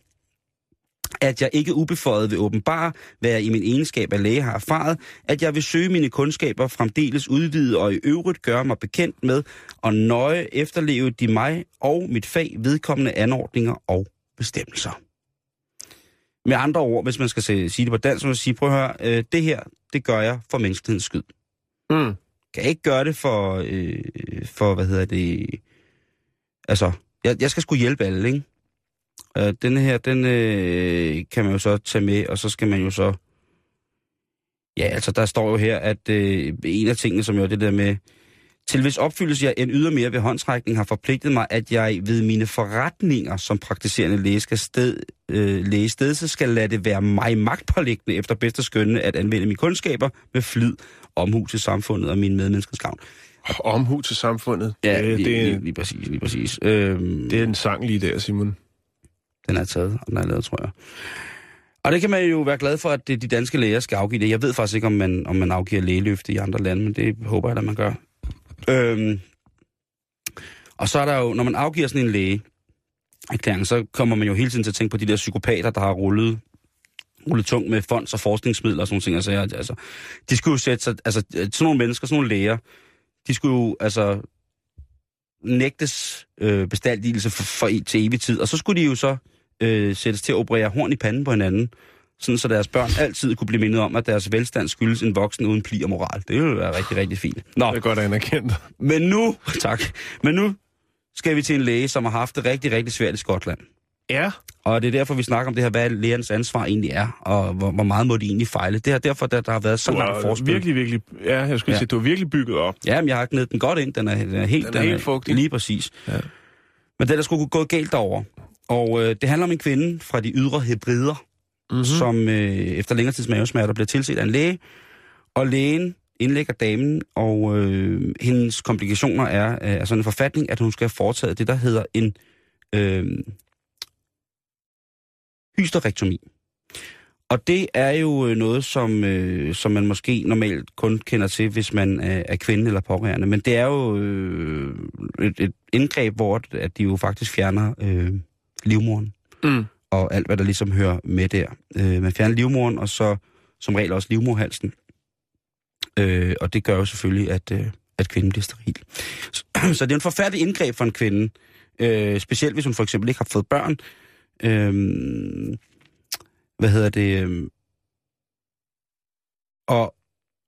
at jeg ikke ubeføjet vil åbenbare, hvad jeg i min egenskab af læge har erfaret, at jeg vil søge mine kundskaber fremdeles udvide og i øvrigt gøre mig bekendt med og nøje efterleve de mig og mit fag vedkommende anordninger og bestemmelser. Med andre ord, hvis man skal sige det på dansk, så man sige, prøv at høre, øh, det her, det gør jeg for menneskehedens skyld. Mm. Kan jeg ikke gøre det for, øh, for hvad hedder det, altså, jeg, jeg skal sgu hjælpe alle, ikke? Øh, denne her, den øh, kan man jo så tage med, og så skal man jo så... Ja, altså der står jo her, at øh, en af tingene, som jo er det der med... Til hvis opfyldelse jeg en ydermere ved håndtrækning har forpligtet mig, at jeg ved mine forretninger som praktiserende læge skal sted, øh, læge sted, så skal lade det være mig magtpålæggende efter bedste skønne at anvende mine kundskaber med flid, omhu til samfundet og mine medmenneskers gavn. Omhu til samfundet. Ja, det, lige, det, er, lige, lige præcis, lige præcis. Øhm, det er en sang lige der, Simon. Den er taget, og den er lavet, tror jeg. Og det kan man jo være glad for, at det, de danske læger skal afgive det. Jeg ved faktisk ikke, om man, om man afgiver lægeløfte i andre lande, men det håber jeg, at man gør. Øhm, og så er der jo, når man afgiver sådan en læge erklæring, så kommer man jo hele tiden til at tænke på de der psykopater, der har rullet, rullet tungt med fonds og forskningsmidler og sådan nogle ting. Altså, altså, de skulle jo sætte sig, altså sådan nogle mennesker, sådan nogle læger, de skulle jo altså nægtes øh, bestaldigelse for, for, e- til evig tid. Og så skulle de jo så øh, sættes til at operere horn i panden på hinanden, sådan så deres børn altid kunne blive mindet om, at deres velstand skyldes en voksen uden pli og moral. Det ville være rigtig, rigtig fint. Nå, Det er godt anerkendt. men nu, tak, men nu skal vi til en læge, som har haft det rigtig, rigtig svært i Skotland. Ja. Og det er derfor, vi snakker om det her, hvad lægernes ansvar egentlig er, og hvor, hvor meget må de egentlig fejle. Det er derfor, der, der har været så har forspil. virkelig, virkelig... Ja, jeg skulle Ja. sige, du har virkelig bygget op. Ja, men jeg har gnædet den godt ind. Den er, den er helt, Den er helt fugtig. Lige præcis. Ja. Men den er sgu gået galt derover. Og øh, det handler om en kvinde fra de ydre hebrider, Mhm. mm-hmm. som øh, efter længere tids mavesmerter bliver tilset af en læge. Og lægen indlægger damen, og øh, hendes komplikationer er øh, altså en forfatning, at hun skal have foretaget det, der hedder en øh, hysterektomi. Og det er jo øh, noget, som, øh, som man måske normalt kun kender til, hvis man er, er kvinde eller pårørende. Men det er jo øh, et, et indgreb, hvor at de jo faktisk fjerner øh, livmoren Mm. og alt, hvad der ligesom hører med der. Øh, man fjerner livmoren, og så som regel også livmorhalsen. Øh, og det gør jo selvfølgelig, at, øh, at kvinden bliver steril. Så, så det er en forfærdelig indgreb for en kvinde. Øh, specielt hvis hun for eksempel ikke har fået børn. Øh, hvad hedder det? Øh, og,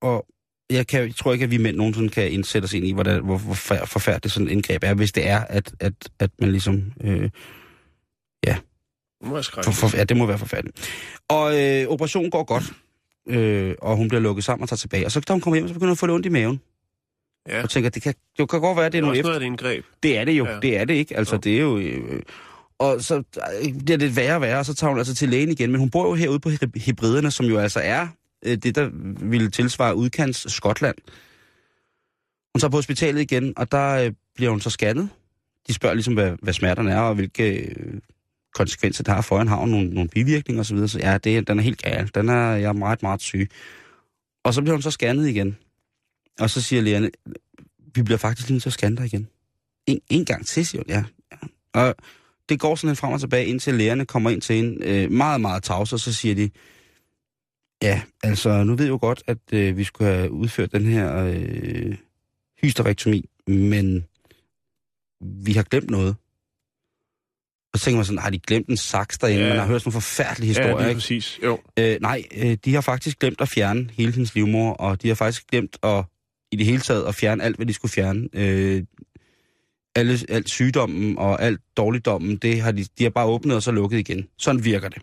og jeg, kan, jeg tror ikke, at vi mænd nogensinde kan indsætte os ind i, hvordan, hvor, hvor forfær- forfærdeligt sådan et indgreb er, hvis det er, at, at, at man ligesom... Øh, Skrække. for, for, ja, det må være forfærdeligt. Og øh, operationen går godt, øh, og hun bliver lukket sammen og tager tilbage. Og så da hun kommer hjem, så begynder hun at få det ondt i maven. Ja. Og tænker, det kan, det kan godt være, det Det er er noget efter. noget af et indgreb. Det er det jo. Ja. Ja. Det er det ikke. Altså, Jo. det er jo... Øh, og så øh, bliver det værre og værre, og så tager hun altså til lægen igen. Men hun bor jo herude på Hebriderne, som jo altså er øh, det, der ville tilsvare udkants Skotland. Hun tager på hospitalet igen, og der øh, bliver hun så scannet. De spørger ligesom, hvad, hvad smerterne er, og hvilke øh, konsekvenser det har for en. Har nogle, nogle bivirkninger osv.? Så, videre. så ja, det, den er helt gal. Den er, jeg er meget, meget syg. Og så bliver hun så scannet igen. Og så siger lægerne, vi bliver faktisk lige så scannet dig igen. En, en gang til, siger hun. Ja, ja. Og det går sådan lidt frem og tilbage, indtil lægerne kommer ind til en øh, meget, meget tavs, og så siger de, ja, altså, nu ved jeg jo godt, at øh, vi skulle have udført den her øh, hysterektomi, men vi har glemt noget. Og så tænker man sådan, har de glemt en saks derinde? Ja. Man har hørt sådan nogle forfærdelige historier, ja, lige ikke? præcis. Jo. Øh, nej, øh, de har faktisk glemt at fjerne hele hendes livmor, og de har faktisk glemt at, i det hele taget at fjerne alt, hvad de skulle fjerne. Øh, alle, alt sygdommen og alt dårligdommen, det har de, de har bare åbnet og så lukket igen. Sådan virker det.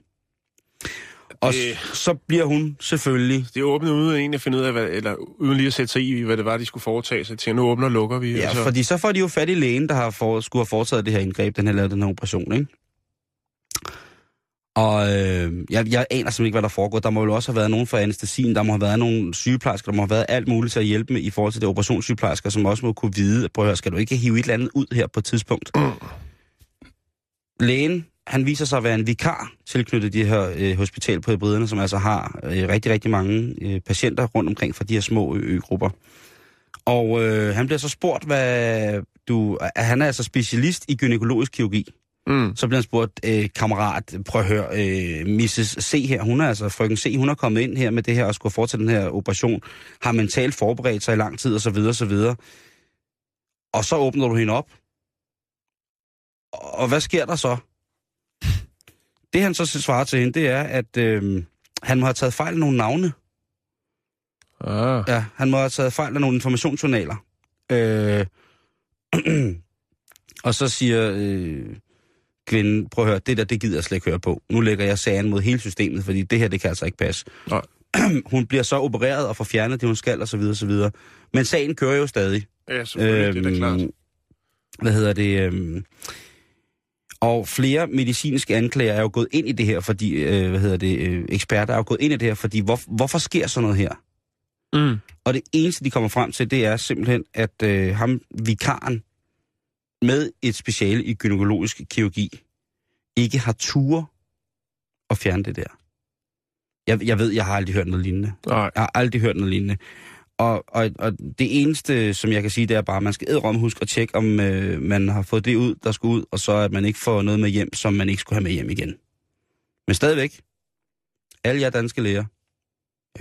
Og Det- så bliver hun selvfølgelig... Det er åbnet uden egentlig at finde ud af, hvad, eller uden lige at sætte sig i, hvad det var, de skulle foretage sig til. Nu åbner og lukker vi. Ja, og så, fordi så får de jo fat i lægen, der har for, skulle have foretaget det her indgreb, den har lavet den her operation, ikke? Og øh, jeg, jeg aner simpelthen ikke, hvad der foregår. Der må jo også have været nogen fra anestesien, der må have været nogle sygeplejersker, der må have været alt muligt til at hjælpe med i forhold til det operationssygeplejersker, som også må kunne vide, prøv at høre, skal du ikke hive et eller andet ud her på et tidspunkt? Mm. Lægen, han viser sig at være en vikar tilknyttet de her øh, hospital på Hebriderne, som altså har øh, rigtig, rigtig mange øh, patienter rundt omkring fra de her små øgrupper. Og øh, han bliver så spurgt, hvad du... Han er altså specialist i gynækologisk kirurgi. mm, Så bliver han spurgt, øh, kammerat, prøv at høre, øh, Mrs. C her, hun er altså frøken C, hun er kommet ind her med det her og skulle fortsætte den her operation, har mentalt forberedt sig i lang tid og så videre og så videre. Og så åbner du hende op. Og hvad sker der så? Det han så svarer til hende, det er, at øh, han må have taget fejl af nogle navne. ah, Ja, han må have taget fejl af nogle informationsjournaler. Øh, og så siger øh, kvinden, prøv at høre, det der, det gider jeg slet ikke høre på. Nu lægger jeg sagen mod hele systemet, fordi det her, det kan altså ikke passe. Nej. hun bliver så opereret og får fjernet det, hun skal, og så videre, så videre. Men sagen kører jo stadig. ja, selvfølgelig, det er klart. Hvad hedder det? Øhm, og flere medicinske anklager er jo gået ind i det her, fordi, øh, hvad hedder det, øh, eksperter er jo gået ind i det her, fordi hvor, hvorfor sker sådan noget her? Mm. Og det eneste, de kommer frem til, det er simpelthen, at øh, ham, vikaren, med et speciale i gynækologisk kirurgi, ikke har ture at fjerne det der. Jeg, jeg ved, jeg har aldrig hørt noget lignende. Nej. Jeg har aldrig hørt noget lignende. Og, og, og det eneste, som jeg kan sige, det er bare, at man skal ædrom huske at tjekke, om øh, man har fået det ud, der skulle ud, og så at man ikke får noget med hjem, som man ikke skulle have med hjem igen. Men stadigvæk, alle jer danske læger,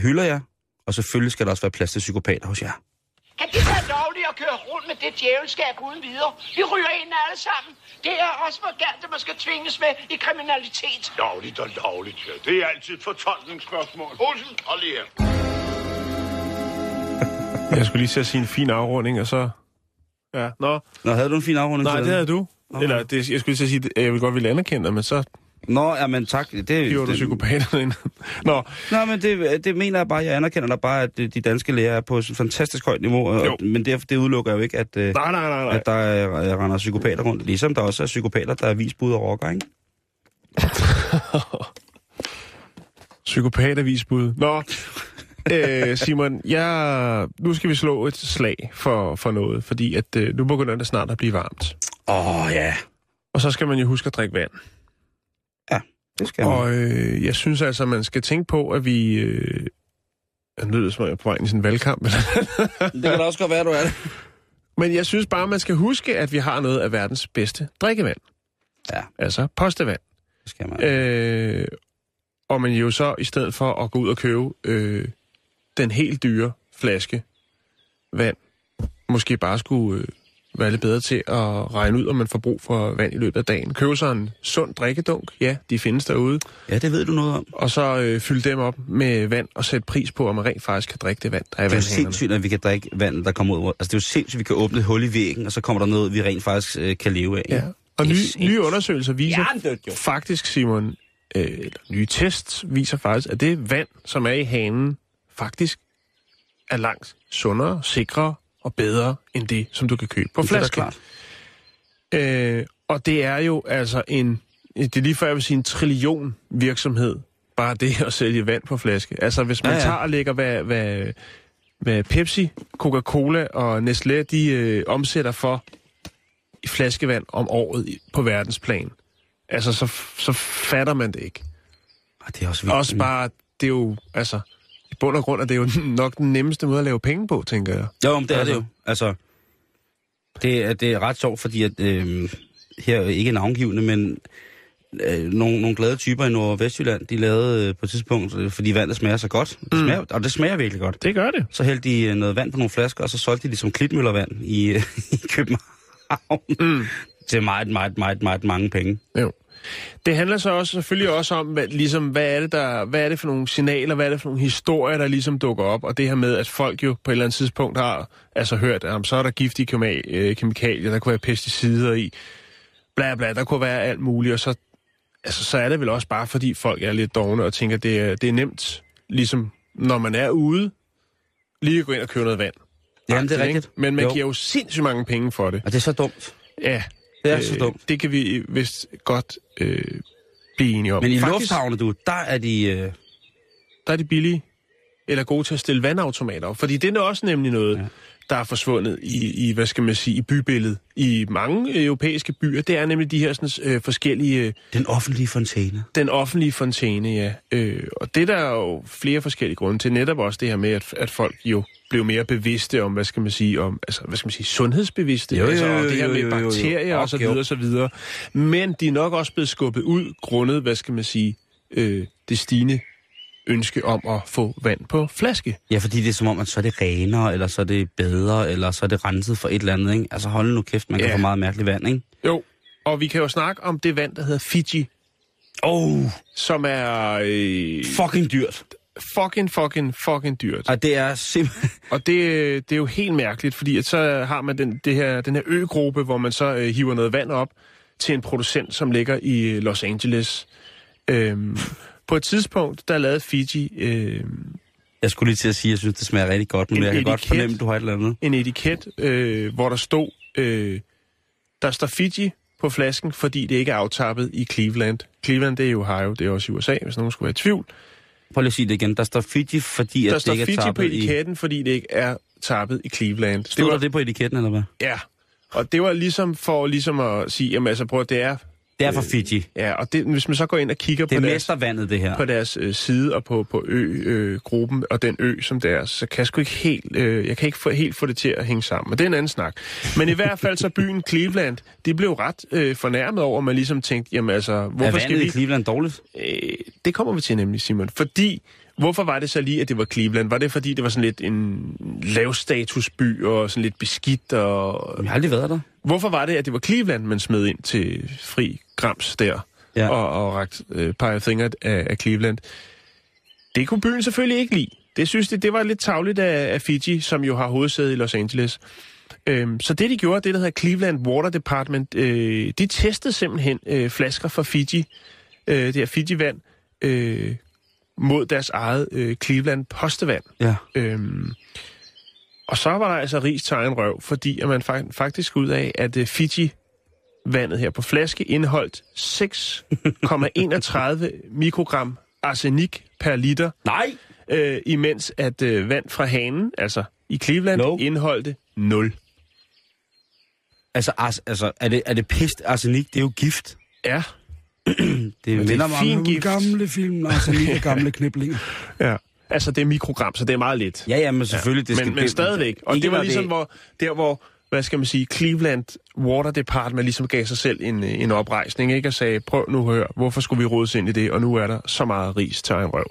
hylder jer, og selvfølgelig skal der også være plads til psykopater hos jer. Kan det være lovligt at køre rundt med det djævelskab uden videre? Vi ryger ind alle sammen. Det er også for galt, at man skal tvinges med i kriminalitet. Lovligt og lovligt, ja. Det er altid et fortolkningsspørgsmål. Olsen, hold lige her. Jeg skulle lige til at sige en fin afrunding, og så... Ja, nå. Nå, havde du en fin afrunding Nej, til det havde du. Okay. Eller det, jeg skulle lige til at sige, at jeg vil godt ville anerkende dig, men så... Nå, ja, men tak. Det, Giver du det, psykopaterne ind? Nå, Nå, men det, det mener jeg bare. Jeg anerkender da bare, at de danske læger er på et fantastisk højt niveau. Og, Jo. men det, det udelukker jo ikke, at, øh, nej, nej, nej, nej. at der er, render psykopater rundt. Ligesom der også er psykopater, der er visbud og rocker, ikke? Psykopatavisbud. Nå, øh, Simon, jeg, nu skal vi slå et slag for, for noget, fordi at, øh, nu begynder det snart at blive varmt. Åh, oh, ja. Og så skal man jo huske at drikke vand. Det skal man. Og øh, jeg synes altså, man skal tænke på, at vi... Øh, jeg lyder som om jeg er på vej i sådan en valgkamp. Det kan da også godt være, du er det. Men jeg synes bare, man skal huske, at vi har noget af verdens bedste drikkevand. Ja. Altså postevand. Det skal man. Øh, og man jo så, i stedet for at gå ud og købe øh, den helt dyre flaske vand, måske bare skulle øh, være lidt bedre til at regne ud, om man får brug for vand i løbet af dagen. Købe sig en sund drikkedunk, ja, de findes derude, Ja, det ved du noget om. og så øh, fylde dem op med vand og sætte pris på, om man rent faktisk kan drikke det vand, der er i Det er jo sindssygt, at vi kan drikke vand, der kommer ud. Altså, det er jo sindssygt, at vi kan åbne et hul i væggen, og så kommer der noget, vi rent faktisk øh, kan leve af. Ja. Og Det nye, nye undersøgelser viser Hjernedødt, jo. faktisk, Simon, øh, eller nye tests viser faktisk, at det vand, som er i hanen, faktisk er langt sundere, sikrere og bedre end det, som du kan købe på Det er flaske. klart. Øh, og det er jo altså en, det er lige før jeg vil sige en trillion virksomhed, bare det at sælge vand på flaske. Altså hvis man Ja, ja, tager og lægger, hvad, hvad, hvad Pepsi, Coca-Cola og Nestlé, de øh, omsætter for i flaskevand om året på verdensplan. Altså, så, så fatter man det ikke. Ah, Det er også vildt. Også bare, det er jo, altså, bund og grund er det jo nok den nemmeste måde at lave penge på, tænker jeg. Jo, men det er Altså. det jo. Altså, det er, det er ret sjovt, fordi at, øh, her er ikke navngivende, men øh, nogle, nogle glade typer i Nord- og Vestjylland, de lavede øh, på et tidspunkt, øh, fordi vandet smager så godt. Det Mm. smager, og det smager virkelig godt. Det gør det. Så hældte de øh, noget vand på nogle flasker, og så solgte de det som klitmøllervand i, øh, i København. Mm. Til meget, meget, meget, meget mange penge. Jo. Det handler så også selvfølgelig også om, hvad, ligesom, hvad, er det der, hvad er det for nogle signaler, hvad er det for nogle historier, der ligesom dukker op, og det her med, at folk jo på et eller andet tidspunkt har altså hørt, at så er der giftige øh, kemikalier, der kunne være pesticider i, bla bla, der kunne være alt muligt, og så, altså, så er det vel også bare, fordi folk er lidt dogne og tænker, det er, det er nemt, ligesom når man er ude, lige at gå ind og købe noget vand. Jamen, det er Ikke? rigtigt. Men man Jo. giver jo sindssygt mange penge for det. Og det er så dumt. Ja, Det er så dumt. det kan vi vist godt øh, blive enige om. Men i Faktisk, lufthavne, du, der er de... Øh, der er de billige, eller gode til at stille vandautomater op. Fordi det er også nemlig noget, ja. Der er forsvundet i, i, hvad skal man sige, i bybilledet. I mange europæiske byer, det er nemlig de her sådan, øh, forskellige, øh, den offentlige fontæne. den offentlige fontæne, ja. Øh, og det der er jo flere forskellige grunde til. Netop også det her med, at, at folk jo blev mere bevidste om, hvad skal man sige, om, altså, hvad skal man sige, sundhedsbevidste. Jo, jo, altså, og jo, det her jo, med jo, jo, jo. bakterier og så jo. videre, og så videre. Men de er nok også blevet skubbet ud, grundet, hvad skal man sige, øh, det stigende ønske om at få vand på flaske. Ja, fordi det er som om, at så er det renere, eller så er det bedre, eller så er det renset for et eller andet, ikke? Altså hold nu kæft, man kan Ja. få meget mærkeligt vand, ikke? Jo, og vi kan jo snakke om det vand, der hedder Fiji, Oh, som er øh, fucking dyrt. fucking, fucking, fucking dyrt. Og det er simpelthen... Og det, det er jo helt mærkeligt, fordi at så har man den, det her, den her øgruppe, hvor man så øh, hiver noget vand op til en producent, som ligger i øh, Los Angeles. Øhm, på et tidspunkt, der lavede Fiji øh, Jeg skulle lige til at sige, at jeg synes, det smager rigtig godt, men En jeg kan godt etiket. fornemme, at du har et eller andet. en etiket, øh, hvor der stod, øh, der står Fiji på flasken, fordi det ikke er aftappet i Cleveland. Cleveland, det er i Ohio, det er også i USA, hvis nogen skulle være i tvivl. Prøv lige at sige det igen. Der står Fiji, fordi Der at det ikke er Fiji på tappet i... etiketten, fordi det ikke er tappet i Cleveland. Stod der det på etiketten, eller hvad? Ja, og det var ligesom for ligesom at sige, jamen altså prøv at det er... Det er fra Fiji. Ja, og det, hvis man så går ind og kigger Det er på deres, mestervandet, det her. på deres øh, side og på, på ø-gruppen øh, og den ø som deres, så kan jeg sgu ikke helt, øh, jeg kan ikke få, helt få det til at hænge sammen. Men det er en anden snak. Men i hvert fald så byen Cleveland, de blev ret øh, fornærmet over, at man ligesom tænkte, jamen altså, Er hvorfor skal vandet vi... i Cleveland dårligt? Øh, det kommer vi til nemlig, Simon. Fordi, hvorfor var det så lige, at det var Cleveland? Var det fordi, det var sådan lidt en lavstatusby og sådan lidt beskidt? Og... Jeg har aldrig været der. Hvorfor var det, at det var Cleveland, man smed ind til fri grams der? Ja. Og, og rakt øh, pege fingre af, af Cleveland? Det kunne byen selvfølgelig ikke lide. Det synes det, det var lidt tavligt af, af Fiji, som jo har hovedsæde i Los Angeles. Øhm, så det de gjorde, det der hedder Cleveland Water Department, øh, de testede simpelthen øh, flasker fra Fiji øh, det her Fiji-vand øh, mod deres eget øh, Cleveland postevand. Ja. Øhm, og så var der altså ris til egen røv, fordi at man fak- faktisk ud af, at øh, Fiji-vandet her på flaske indeholdt 6,31 mikrogram arsenik per liter, Nej! øh, imens at øh, vand fra hanen, altså i Cleveland, No. indeholdte 0. Altså, altså er, det, er det pist arsenik? Det er jo gift. Ja, Det det er minder mig om fin nogle gift. gamle film, arsenik og gamle kniblinger. ja. Altså, det er mikrogram, så det er meget lidt. Ja, ja, men selvfølgelig. Det skal, men, men stadigvæk. Og det var ligesom, hvor, der hvor, hvad skal man sige, Cleveland Water Department ligesom gav sig selv en, øh, en oprejsning, ikke? Og sagde, prøv nu at høre, hvorfor skulle vi rodes ind i det? Og nu er der så meget ris til egen røv.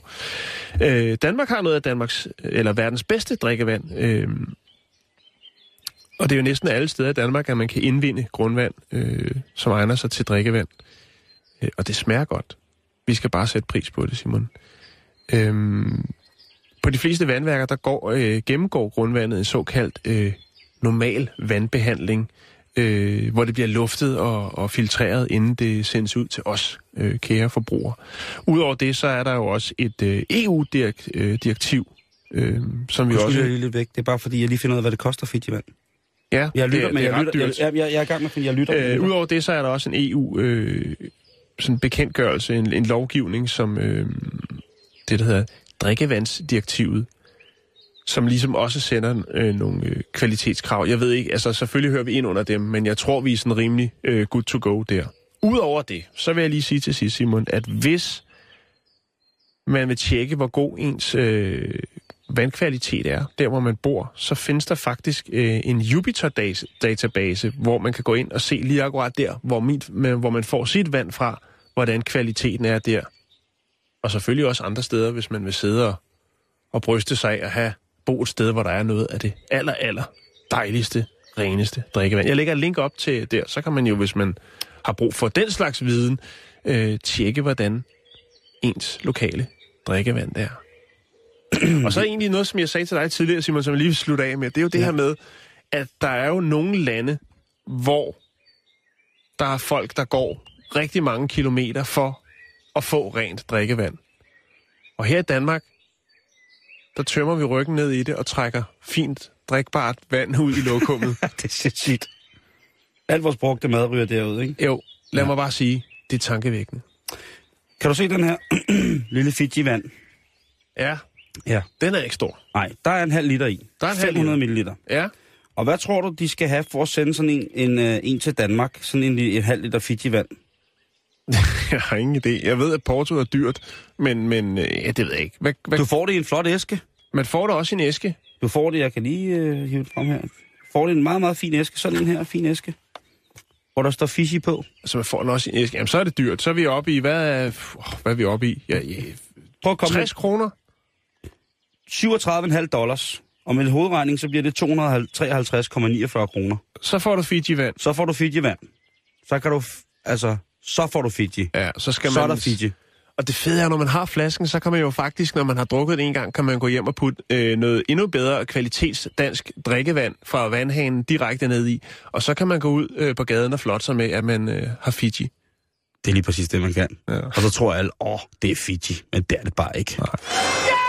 Øh, Danmark har noget af Danmarks, eller verdens bedste drikkevand. Øh, og det er jo næsten alle steder i Danmark, at man kan indvinde grundvand, øh, som egner sig til drikkevand. Øh, og det smager godt. Vi skal bare sætte pris på det, Simon. Øhm, på de fleste vandværker, der går, øh, gennemgår grundvandet en såkaldt øh, normal vandbehandling, øh, hvor det bliver luftet og, og filtreret, inden det sendes ud til os, øh, kære forbrugere. Udover det, så er der jo også et øh, EU-direktiv, øh, som vi også... Jeg lige lidt væk. Det er bare fordi, jeg lige finder ud af, hvad det koster Fiji-vand. Ja, Jeg lytter, det, men det er jeg, lytter, jeg, jeg, jeg, jeg, er i gang med at finde, jeg lytter. Øh, lytter. Udover det, så er der også en EU øh, sådan bekendtgørelse, en, en lovgivning, som øh, det, der hedder drikkevandsdirektivet, som ligesom også sender øh, nogle øh, kvalitetskrav. Jeg ved ikke, altså selvfølgelig hører vi ind under dem, men jeg tror, vi er sådan rimelig øh, good to go der. Udover det, så vil jeg lige sige til sidst, Simon, at hvis man vil tjekke, hvor god ens øh, vandkvalitet er, der hvor man bor, så findes der faktisk øh, en Jupiter-database, hvor man kan gå ind og se lige akkurat der, hvor, mit, hvor man får sit vand fra, hvordan kvaliteten er der. Og selvfølgelig også andre steder, hvis man vil sidde og, og bryste sig at have bo et sted, hvor der er noget af det aller, aller dejligste, reneste drikkevand. Jeg lægger et link op til der, så kan man jo, hvis man har brug for den slags viden, øh, tjekke, hvordan ens lokale drikkevand er. og så egentlig noget, som jeg sagde til dig tidligere, Simon, som jeg lige vil slutte af med, det er jo det ja. her med, at der er jo nogle lande, hvor der er folk, der går rigtig mange kilometer for at få rent drikkevand. Og her i Danmark, der tømmer vi ryggen ned i det og trækker fint drikbart vand ud i lokummet. det er sindssygt. Alt vores brugte mad ryger derud, ikke? jo, lad ja. mig bare sige, det er tankevækkende. Kan du se den her lille Fiji-vand? Ja, Ja. den er ikke stor. Nej, der er en halv liter i. Der er en halv 500 liter. milliliter. Ja, Og hvad tror du, de skal have for at sende sådan en, en, øh, en til Danmark? Sådan en, en halv liter Fiji-vand? jeg har ingen idé. Jeg ved, at Porto er dyrt, men, men øh, ja, det ved jeg ikke. Hvad, hvad, Du får det i en flot æske. man får det også i en æske. Du får det, jeg kan lige øh, hive det frem her. Får det i en meget, meget fin æske. Sådan en her fin æske. Hvor der står Fiji på. Altså, man får den også i en æske. Jamen, så er det dyrt. Så er vi oppe i, hvad er, hvad er vi oppe i? Ja, ja, Prøv at komme 60 kroner? 37,5 dollars. Og med hovedregning, så bliver det 253,49 kroner. Så får du Fiji-vand. Så får du Fiji-vand. Så kan du... Altså, så får du Fiji. Ja, så skal Så er man... der Fiji. Og det fede er, når man har flasken, så kan man jo faktisk, når man har drukket det en gang, kan man gå hjem og putte øh, noget endnu bedre kvalitets dansk drikkevand fra vandhanen direkte ned i. Og så kan man gå ud øh, på gaden og flotte sig med, at man øh, har Fiji. Det er lige præcis det, man kan. Ja. Og så tror alle, åh, det er Fiji. Men det er det bare ikke. Nej. Ja,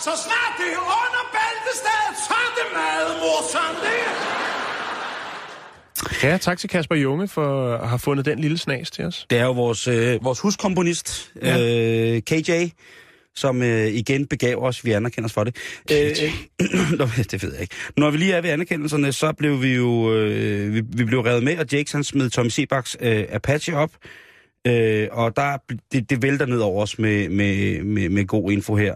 så snart det er under bæltestedet, så er det meget morsomt, ikke? Ja, tak til Kasper Junge for at have fundet den lille snas til os. Det er jo vores, øh, vores huskomponist, ja. øh, KJ, som øh, igen begav os. Vi anerkender os for det. Øh, Nå, det ved jeg ikke. Når vi lige er ved anerkendelserne, så blev vi jo øh, vi, vi blev revet med, og Jakes han smed Tommy Sebaks øh, Apache op. Øh, og der, det, det vælter ned over os med, med, med, med god info her.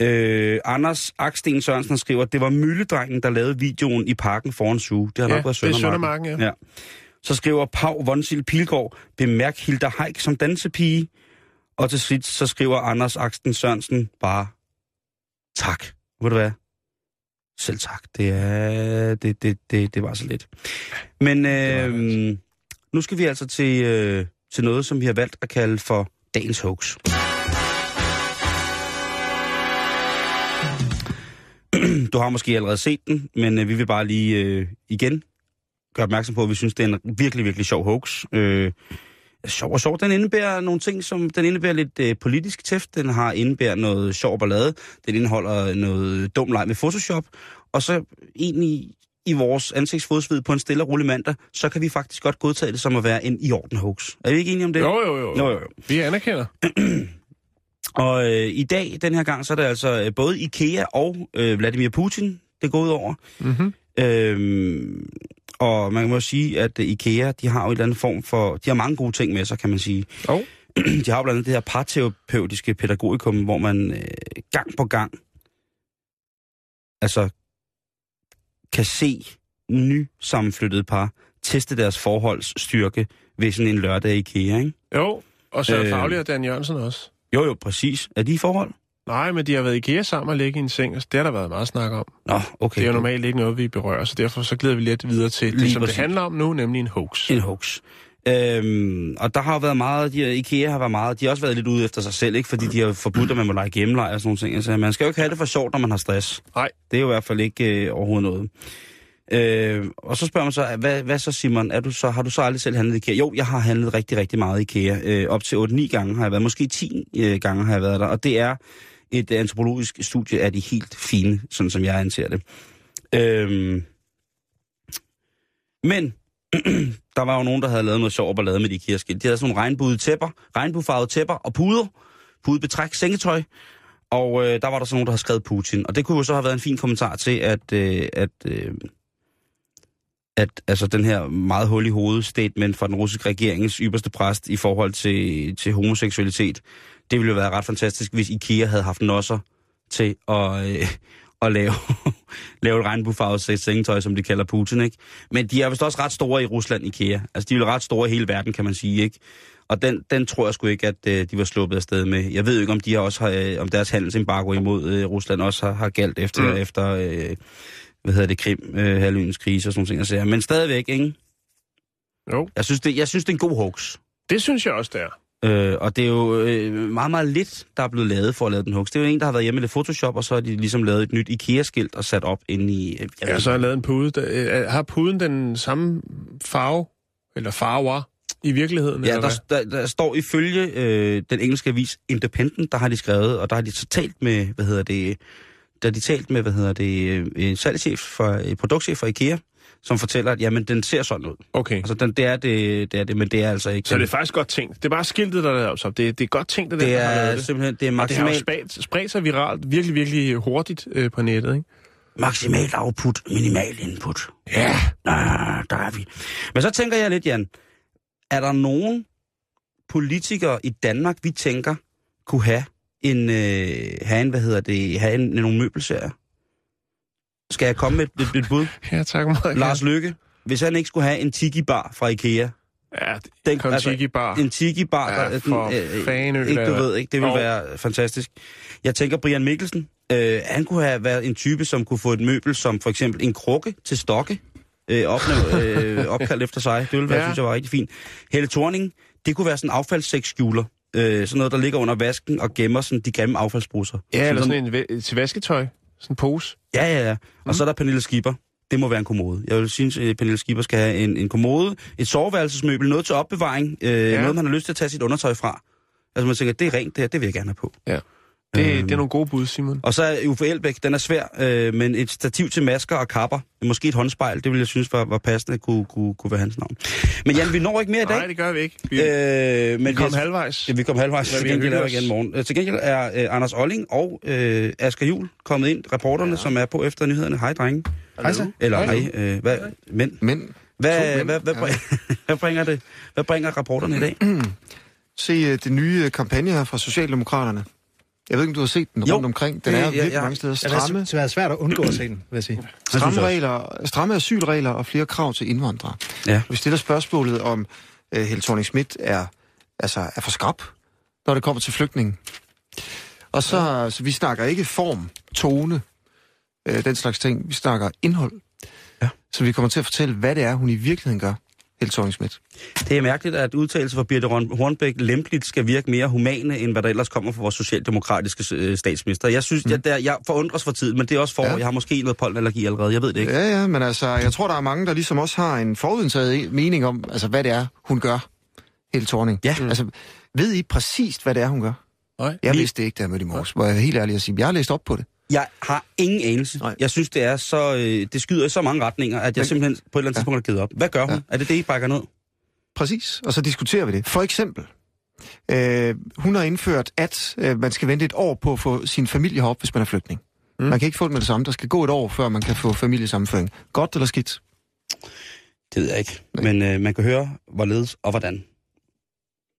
Øh, Anders Aksten Sørensen skriver, at det var Mølledrengen, der lavede videoen i parken foran Zoo. Det har Ja, nok været det er Søndermarken. Søndermarken, ja. ja. Så skriver Pau Vonsil Pilgaard, bemærk Hilda Haik som dansepige. Og til sidst så skriver Anders Aksten Sørensen bare, tak. Ved du hvad? Selv tak. Det er, det, det, det, det var så lidt. Men øh, nu skal vi altså til, øh, til noget, som vi har valgt at kalde for dagens hoax. Du har måske allerede set den, men øh, vi vil bare lige øh, igen gøre opmærksom på, at vi synes, det er en virkelig, virkelig sjov hoax. Øh, sjov og sjov. Den indebærer nogle ting, som den indebærer lidt øh, politisk tæft. Den har indebærer noget sjov ballade. Den indeholder noget dum leg med Photoshop. Og så egentlig i vores ansigtsfodsved på en stille og rolig mandag, så kan vi faktisk godt godtage det som at være en i orden hoax. Er vi ikke enige om det? Jo, jo, jo. Jo, jo, jo. Vi anerkender. Og øh, i dag, den her gang, så er det altså øh, både IKEA og øh, Vladimir Putin, det går ud over. Mm-hmm. Øhm, og man må sige, at øh, IKEA, de har jo en eller anden form for... De har mange gode ting med sig, kan man sige. Oh. De har blandt andet det her parterapeutiske pædagogikum, hvor man øh, gang på gang altså kan se nysammenflyttede par teste deres forholds styrke ved sådan en lørdag i IKEA, ikke? Jo, og så Øh. øh... Faglig og Dan Jørgensen også. Jo, jo, præcis. Er de i forhold? Nej, men de har været i IKEA sammen og ligge i en seng, og det har der været meget snak om. Nå, okay. Det er jo normalt ikke noget, vi berører, så derfor så glider vi lidt videre til Lige det, som præcis. det handler om nu, nemlig en hoax. En hoax. Øhm, og der har været meget, de, IKEA har været meget, de har også været lidt ude efter sig selv, ikke? Fordi de har forbudt, at man må lege hjemmelejr og sådan nogle ting. Altså, man skal jo ikke have det for sjovt, når man har stress. Nej. Det er jo i hvert fald ikke øh, overhovedet noget. Øh, og så spørger man så, hvad, hvad så Simon, er du så, har du så aldrig selv handlet i IKEA? Jo, jeg har handlet rigtig, rigtig meget i IKEA. Øh, op til 8-9 gange har jeg været, måske 10 øh, gange har jeg været der. Og det er et øh, antropologisk studie af de helt fine, sådan som jeg anser det. Øh, men der var jo nogen, der havde lavet noget sjov ballade med de IKEA-skilt. De havde sådan nogle regnbuede tæpper, regnbuefarvede tæpper og puder, pudebetræk, sengetøj. Og øh, der var der sådan nogen, der havde skrevet Putin. Og det kunne jo så have været en fin kommentar til, at, øh, at, øh, at altså, den her meget hul i hovedet statement fra den russiske regeringens ypperste præst i forhold til, til homoseksualitet, det ville jo være ret fantastisk, hvis IKEA havde haft nosser til at, øh, at lave, lave et regnbuefarvet sengetøj, som de kalder Putin, ikke? Men de er vist også ret store i Rusland, IKEA. Altså, de er jo ret store i hele verden, kan man sige, ikke? Og den, den tror jeg sgu ikke, at øh, de var sluppet afsted med. Jeg ved jo ikke, om de har også har, øh, om deres handelsembargo imod øh, Rusland også har, har galt efter, mm. efter øh, hvad hedder det, Krim, øh, halvøens krise og sådan nogle ting. sige. Men stadigvæk, ikke? Jo, Jeg synes, det, jeg synes, det er en god hoax. det synes jeg også, det er. Øh, og det er jo øh, meget, meget lidt, der er blevet lavet for at lave den hoax. Det er jo en, der har været hjemme med lidt Photoshop, og så har de ligesom lavet et nyt IKEA-skilt og sat op inde i... øh, Ja, så har lavet en pude. Der, øh, har puden den samme farve, eller farver, i virkeligheden? Ja, der, der, der står ifølge øh, den engelske avis Independent, der har de skrevet, og der har de så talt med, hvad hedder det, der har de talt med, hvad hedder det, øh, en salgschef for, produktchef for IKEA, som fortæller, at jamen, den ser sådan ud. Okay. Altså, den, det, er det, det er det, men det er altså ikke... Så det er faktisk godt tænkt. Det er bare skiltet, der er lavet op. Det, det er godt tænkt, det, det har er lavet det. simpelthen, det er Og det har jo maksimalt, spredt, spredt sig viralt, virkelig, virkelig hurtigt øh, på nettet, ikke? maksimalt output, minimal input. Ja. Nå, der er vi. Men så tænker jeg lidt, Jan, er der nogen politikere i Danmark, vi tænker, kunne have en, øh, have en hvad hedder det, have en, nogle møbelserier? Skal jeg komme med et, et, et bud? Ja, tak meget. Lars Lykke, hvis han ikke skulle have en tiki-bar fra Ikea, Ja, den, Kontiki bar. en tiki-bar, Ja, der, for øh, fanden, ikke, du ved, ikke, det ville være fantastisk. Jeg tænker, Brian Mikkelsen, øh, han kunne have været en type, som kunne få et møbel, som for eksempel en krukke til stokke, øh, opnæv, øh, opkaldt efter sig. Det ville være, Ja. synes jeg var rigtig fint. Helle Thorning, det kunne være sådan en affaldssækskjuler. Øh, sådan noget, der ligger under vasken og gemmer sådan de grimme affaldsbrusser. Ja, eller sådan en væ- til vasketøj. Sådan en pose. Ja, ja, ja. Og mm. så er der Pernille Skipper. Det må være en kommode. Jeg vil synes, at Pernille Skipper skal have en, en kommode, et soveværelsesmøbel, noget til opbevaring, øh, ja. noget, man har lyst til at tage sit undertøj fra. Altså man tænker, det er rent, det her, det vil jeg gerne have på. Ja. Det, Øhm. det er nogle gode bud, Simon. Og så er Uffe Elbæk, den er svær, øh, men et stativ til masker og kapper, måske et håndspejl, det ville jeg synes var, var passende, kunne, kunne, kunne være hans navn. Men Jan, vi når ikke mere i dag. Nej, det gør vi ikke. Vi, øh, men vi kom har- halvvejs. Ja, vi kom halvvejs. Vi har gengæld er igen morgen. Øh, Til gengæld er øh, Anders Olling og øh, Asger Jul kommet ind, reporterne, ja. som er på efter nyhederne. Hej, drenge. Hej så. Eller Hej. hej, øh, hvad, Hvad, To mænd, hvad, hvad, ja. hvad, hvad, bringer det? Hvad bringer rapporterne i dag? se øh, det nye øh, kampagne her fra Socialdemokraterne. Jeg ved ikke, om du har set den Jo, rundt omkring. Den det- er ja, virkelig ja. mange steder. Ja, det Stramme, har været svært at undgå at se den, vil jeg sige. stramme, regler, stramme asylregler og flere krav til indvandrere. Ja. Vi stiller spørgsmålet om uh, Helle thorning Schmidt er, altså, er for skrab, når det kommer til flygtningen. Og så, ja. så vi snakker ikke form, tone, øh, den slags ting. Vi snakker indhold. Ja. Så vi kommer til at fortælle, hvad det er, hun i virkeligheden gør, Helle thorning Schmidt. Det er mærkeligt, at udtalelser fra Birte Hornbæk lempeligt skal virke mere humane, end hvad der ellers kommer fra vores socialdemokratiske øh, statsminister. Jeg synes, mm. jeg, der, jeg forundres for tiden, men det er også for, Ja. jeg har måske noget pollenallergi allerede. Jeg ved det ikke. Ja, ja, men altså, jeg tror, der er mange, der ligesom også har en forudindtaget mening om, altså, hvad det er, hun gør Helle Thorning. Ja. Altså, ved I præcist, hvad det er, hun gør? Nej. Jeg Vi- vidste det ikke, da jeg mødte i morges. Hvor jeg er helt ærlig at sige, jeg har læst op på det. Jeg har ingen anelse. Nej. Jeg synes, det er så... Øh, det skyder i så mange retninger, at jeg Men- simpelthen på et eller andet Ja. tidspunkt har givet op. Hvad gør hun? Ja. Er det det, I bakker ned? Præcis, og så diskuterer vi det. For eksempel, øh, hun har indført, at øh, man skal vente et år på at få sin familie herop, hvis man er flygtning. Mm. Man kan ikke få det med det samme. Der skal gå et år, før man kan få familiesammenføring. Godt eller skidt? Det ved jeg ikke. Men øh, man kan høre, hvorledes og hvordan.